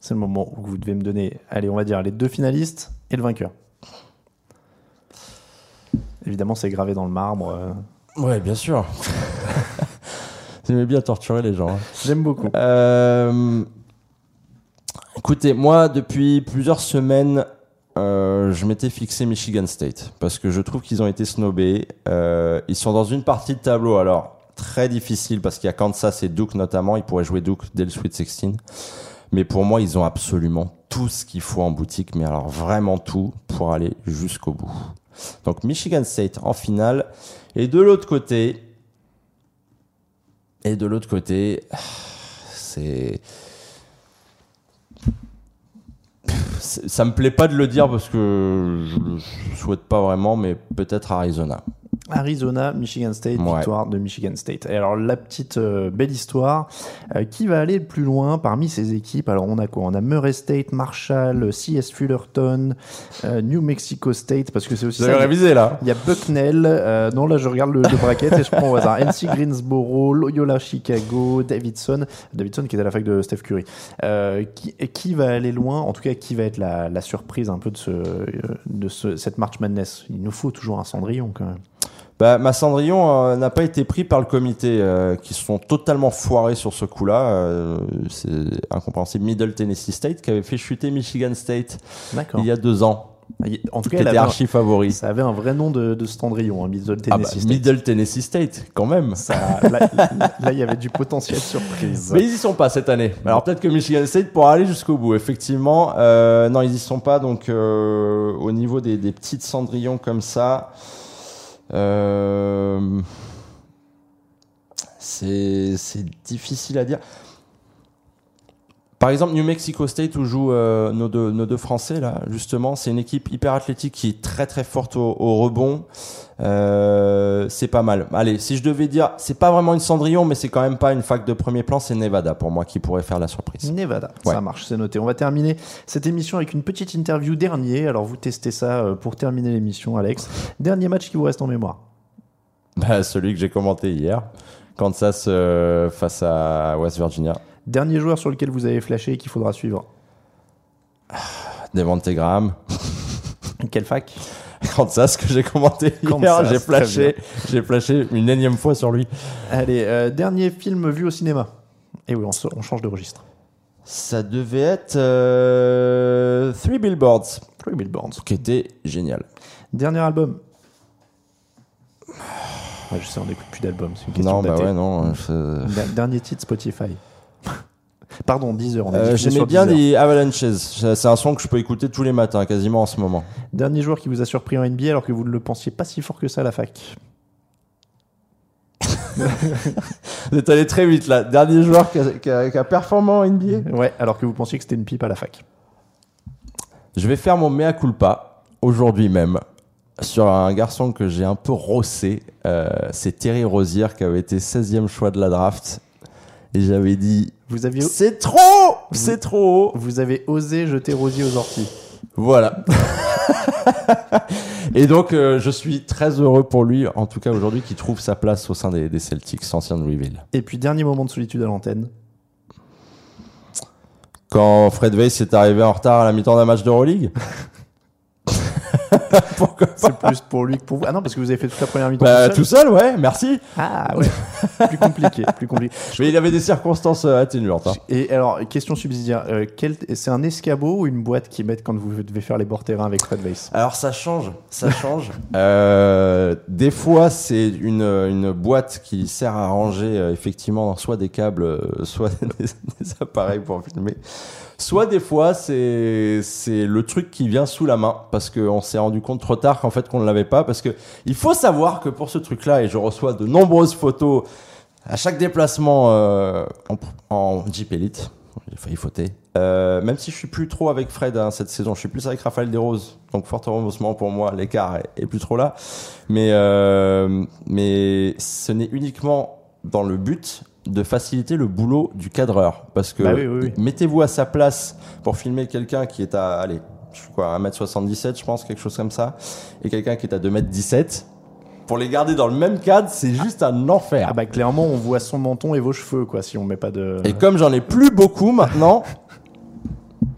C'est le moment où vous devez me donner, allez, on va dire les deux finalistes et le vainqueur. Évidemment, c'est gravé dans le marbre. euh. Ouais, bien sûr. J'aimais bien torturer les gens. hein. J'aime beaucoup. Euh, écoutez, moi, depuis plusieurs semaines, euh, je m'étais fixé Michigan State parce que je trouve qu'ils ont été snobés. Euh, ils sont dans une partie de tableau, alors très difficile parce qu'il y a Kansas et Duke notamment. Ils pourraient jouer Duke dès le Sweet 16. Mais pour moi, ils ont absolument tout ce qu'il faut en boutique, mais alors vraiment tout pour aller jusqu'au bout. Donc Michigan State en finale. Et de l'autre côté, et de l'autre côté, c'est ça me plaît pas de le dire parce que je le souhaite pas vraiment, mais peut-être Arizona. Arizona, Michigan State, Ouais. victoire de Michigan State. Et alors la petite euh, belle histoire, euh, qui va aller le plus loin parmi ces équipes? Alors on a quoi? On a Murray State, Marshall, CS Fullerton, euh, New Mexico State, parce que c'est aussi Vous ça. avez révisé là Il y a Bucknell, non là je regarde le, le bracket et je prends au hasard. NC Greensboro, Loyola Chicago, Davidson, Davidson qui est à la fac de Steph Curry. Qui, va aller loin? En tout cas, qui va être la, la surprise un peu de, ce, de ce, cette March Madness? Il nous faut toujours un Cendrillon quand même. Bah, ma Cendrillon euh, n'a pas été pris par le comité, euh, qui se sont totalement foirés sur ce coup-là. Euh, c'est incompréhensible. Middle Tennessee State qui avait fait chuter Michigan State il y a deux ans, En tout cas, était archi favori. ça avait un vrai nom de, de Cendrillon, hein, Middle Ah bah, Tennessee State. Middle Tennessee State, quand même. Ça, là, il y avait du potentiel surprise. Mais ils y sont pas cette année. Alors peut-être que Michigan State pourra aller jusqu'au bout. Effectivement, euh, non, ils y sont pas. Donc euh, au niveau des, des petites cendrillons comme ça, c'est c'est difficile à dire. Par exemple, New Mexico State où jouent euh, nos, deux, nos deux Français là, justement, c'est une équipe hyper athlétique qui est très très forte au, au rebond. Euh, c'est pas mal. Allez, si je devais dire, c'est pas vraiment une Cendrillon, mais c'est quand même pas une fac de premier plan, c'est Nevada pour moi qui pourrait faire la surprise. Nevada, Ouais. ça marche, c'est noté. On va terminer cette émission avec une petite interview dernier. Alors vous testez ça euh, pour terminer l'émission, Alex. Dernier match qui vous reste en mémoire. Bah, celui que j'ai commenté hier, Kansas euh, face à West Virginia. Dernier joueur sur lequel vous avez flashé et qu'il faudra suivre. Devante Graham, Quelle fac? Kansas que j'ai commenté hier, j'ai flashé, j'ai flashé une énième fois sur lui. Allez, euh, dernier film vu au cinéma. Et oui, on, se- on change de registre. Ça devait être euh, Three Billboards, Three Billboards. qui était génial. Dernier album. Ouais, je sais, on n'écoute plus d'albums. Non, bah datée. ouais, non. Der- Dernier titre Spotify. Pardon, 10 heures. On a Euh, J'aimais bien Deezer. les Avalanches. C'est un son que je peux écouter tous les matins, quasiment en ce moment. Dernier joueur qui vous a surpris en NBA alors que vous ne le pensiez pas si fort que ça à la fac. Vous êtes allé très vite là. Dernier joueur qui a, qui a- qui a performé en NBA. Ouais, alors que vous pensiez que c'était une pipe à la fac. Je vais faire mon mea culpa aujourd'hui même sur un garçon que j'ai un peu rossé. Euh, c'est Terry Rozier qui avait été 16e choix de la draft. Et j'avais dit Vous aviez, c'est trop C'est trop haut vous avez osé jeter Rosier aux orties. Voilà. Et donc, euh, je suis très heureux pour lui, en tout cas aujourd'hui, qui trouve sa place au sein des, des Celtics, ancien de Louisville. Et puis, dernier moment de solitude à l'antenne. Quand Fred Weiss est arrivé en retard à la mi-temps d'un match d'Euroleague Pourquoi C'est plus pour lui que pour vous. Ah non, parce que vous avez fait toute la première mi-temps. bah, tout Tout seul. ouais, merci. Ah ouais. plus compliqué, plus compliqué. Mais il avait des circonstances euh, atténuantes. hein. Et alors, question subsidiaire. euh, quel- c'est un escabeau ou une boîte qu'ils mettent quand vous devez faire les bords terrain avec Fred Weiss? Alors ça change, ça change. Euh, des fois, c'est une, une boîte qui sert à ranger euh, effectivement soit des câbles, soit des, des appareils pour filmer. Soit des fois, c'est c'est le truc qui vient sous la main parce qu'on s'est rendu compte trop tard qu'en fait qu'on ne l'avait pas parce que il faut savoir que pour ce truc-là et je reçois de nombreuses photos à chaque déplacement euh, en, en Jeep Elite. J'ai failli fauter. Euh, même si je suis plus trop avec Fred hein, cette saison, je suis plus avec Raphaël Desroses. Donc fort heureusement pour moi, l'écart est, est plus trop là. Mais euh, mais ce n'est uniquement dans le but de faciliter le boulot du cadreur. Parce que Bah oui, oui, oui. mettez-vous à sa place pour filmer quelqu'un qui est à, allez, je quoi, 1m77, je pense, quelque chose comme ça, et quelqu'un qui est à 2m17. Pour les garder dans le même cadre, c'est juste un enfer. Ah bah clairement, on voit son menton et vos cheveux, quoi, si on met pas de... Et comme j'en ai plus beaucoup maintenant,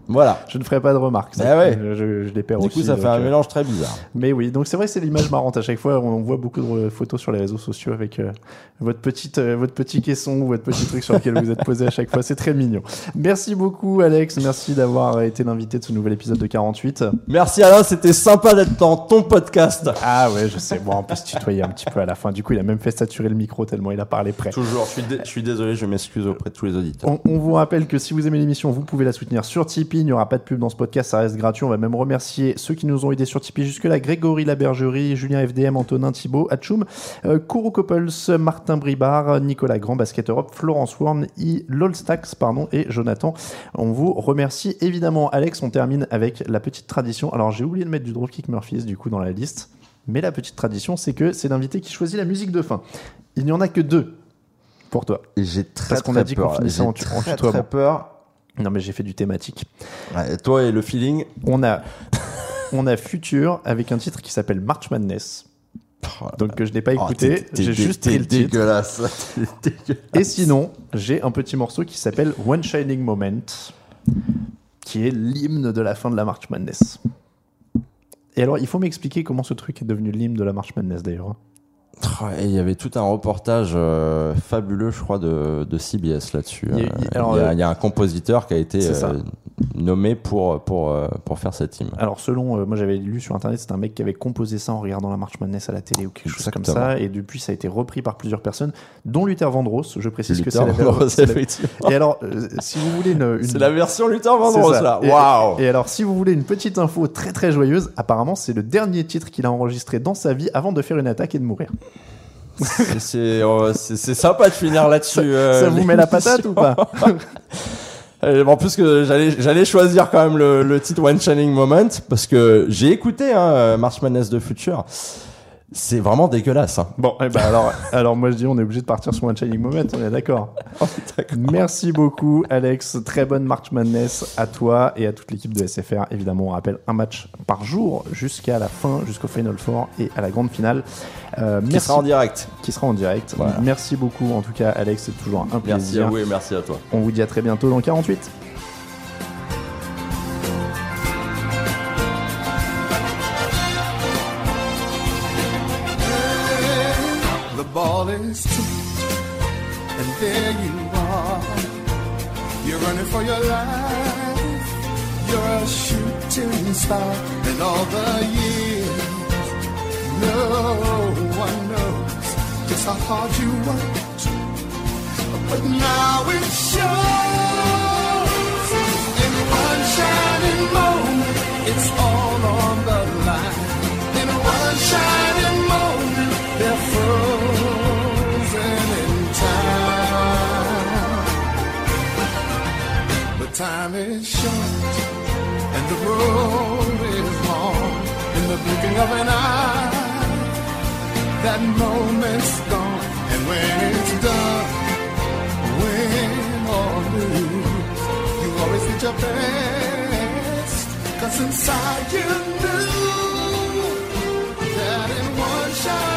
voilà. Je ne ferai pas de remarques. ça. Ah ouais. Je, je- je les perds Du aussi. coup, ça fait un euh, mélange très bizarre. Mais oui, donc c'est vrai c'est l'image marrante. À chaque fois, on voit beaucoup de photos sur les réseaux sociaux avec euh, votre, petite, euh, votre petit caisson ou votre petit truc sur lequel vous êtes posé à chaque fois. C'est très mignon. Merci beaucoup, Alex. Merci d'avoir été l'invité de ce nouvel épisode de 48. Merci Alain, c'était sympa d'être dans ton podcast. Ah ouais, je sais. Bon, en plus, tutoyer un petit peu à la fin. Du coup, il a même fait saturer le micro tellement il a parlé près. Toujours, je suis, dé- je suis désolé, je m'excuse auprès de tous les auditeurs. On, on vous rappelle que si vous aimez l'émission, vous pouvez la soutenir sur Tipeee. Il n'y aura pas de pub dans ce podcast, ça reste gratuit. On va même remercier ceux qui nous ont aidés sur Tipeee jusque-là Grégory Labergerie, Julien FDM, Antonin Thibault, Atchoum, euh, Kourou Coppels, Martin Bribard, Nicolas Grand, Basket Europe, Florence Warn, I, Lolstax, pardon, et Jonathan. On vous remercie évidemment. Alex, on termine avec la petite tradition. Alors, j'ai oublié de mettre du Dropkick Murphys du coup dans la liste. Mais la petite tradition, c'est que c'est l'invité qui choisit la musique de fin. Il n'y en a que deux pour toi. Et j'ai très, Parce qu'on a dit qu'on finissait en très, très peur. Non, mais j'ai fait du thématique. Ouais, toi et le feeling. On a, on a Future avec un titre qui s'appelle March Madness. Donc que je n'ai pas Oh, écouté, t'es- j'ai juste pris le titre. dégueulasse. Et sinon, j'ai un petit morceau qui s'appelle One Shining Moment, qui est l'hymne de la fin de la March Madness. Et alors, il faut m'expliquer comment ce truc est devenu l'hymne de la March Madness d'ailleurs. Et Il y avait tout un reportage euh, fabuleux, je crois, de, de CBS là-dessus. Il y a- Euh, il- alors, il, y a, euh, il y a un compositeur qui a été euh, nommé pour, pour, pour faire cette hymne. Alors selon, euh, moi j'avais lu sur internet, c'est un mec qui avait composé ça en regardant la March Madness à la télé ou quelque chose comme ça, et depuis ça a été repris par plusieurs personnes, dont Luther Vandross. Je précise que c'est la, c'est la- effectivement. Et alors, si vous voulez une, une- C'est la version Luther Vandross là. Et- Waouh Et alors, si vous voulez une petite info très très joyeuse, apparemment c'est le dernier titre qu'il a enregistré dans sa vie avant de faire une attaque et de mourir. C'est- euh, sympa de finir là-dessus. euh, ça vous met la patate ou pas Euh, En plus que j'allais j'allais choisir quand même le, le titre One Shining Moment parce que j'ai écouté hein, March Madness de Future. C'est vraiment dégueulasse. Hein. Bon, eh ben alors, alors moi je dis on est obligé de partir sur One Shining Moment, on est d'accord. Merci beaucoup Alex, très bonne March Madness à toi et à toute l'équipe de SFR. Évidemment, on rappelle un match par jour jusqu'à la fin, jusqu'au Final Four et à la grande finale. Euh, Qui merci, sera en direct. qui sera en direct. Voilà. Merci beaucoup en tout cas Alex, c'est toujours un Merci plaisir. à vous et merci à toi. On vous dit à très bientôt dans 48. Ball is tipped, and there you are. You're running for your life. You're a shooting star, and all the years, no one knows just how hard you worked. But now it shows in one shining moment. It's all time is short and the road is long. In the blinking of an eye, that moment's gone. And when it's done, win or lose, you always did your best. Cause inside you knew that in one shining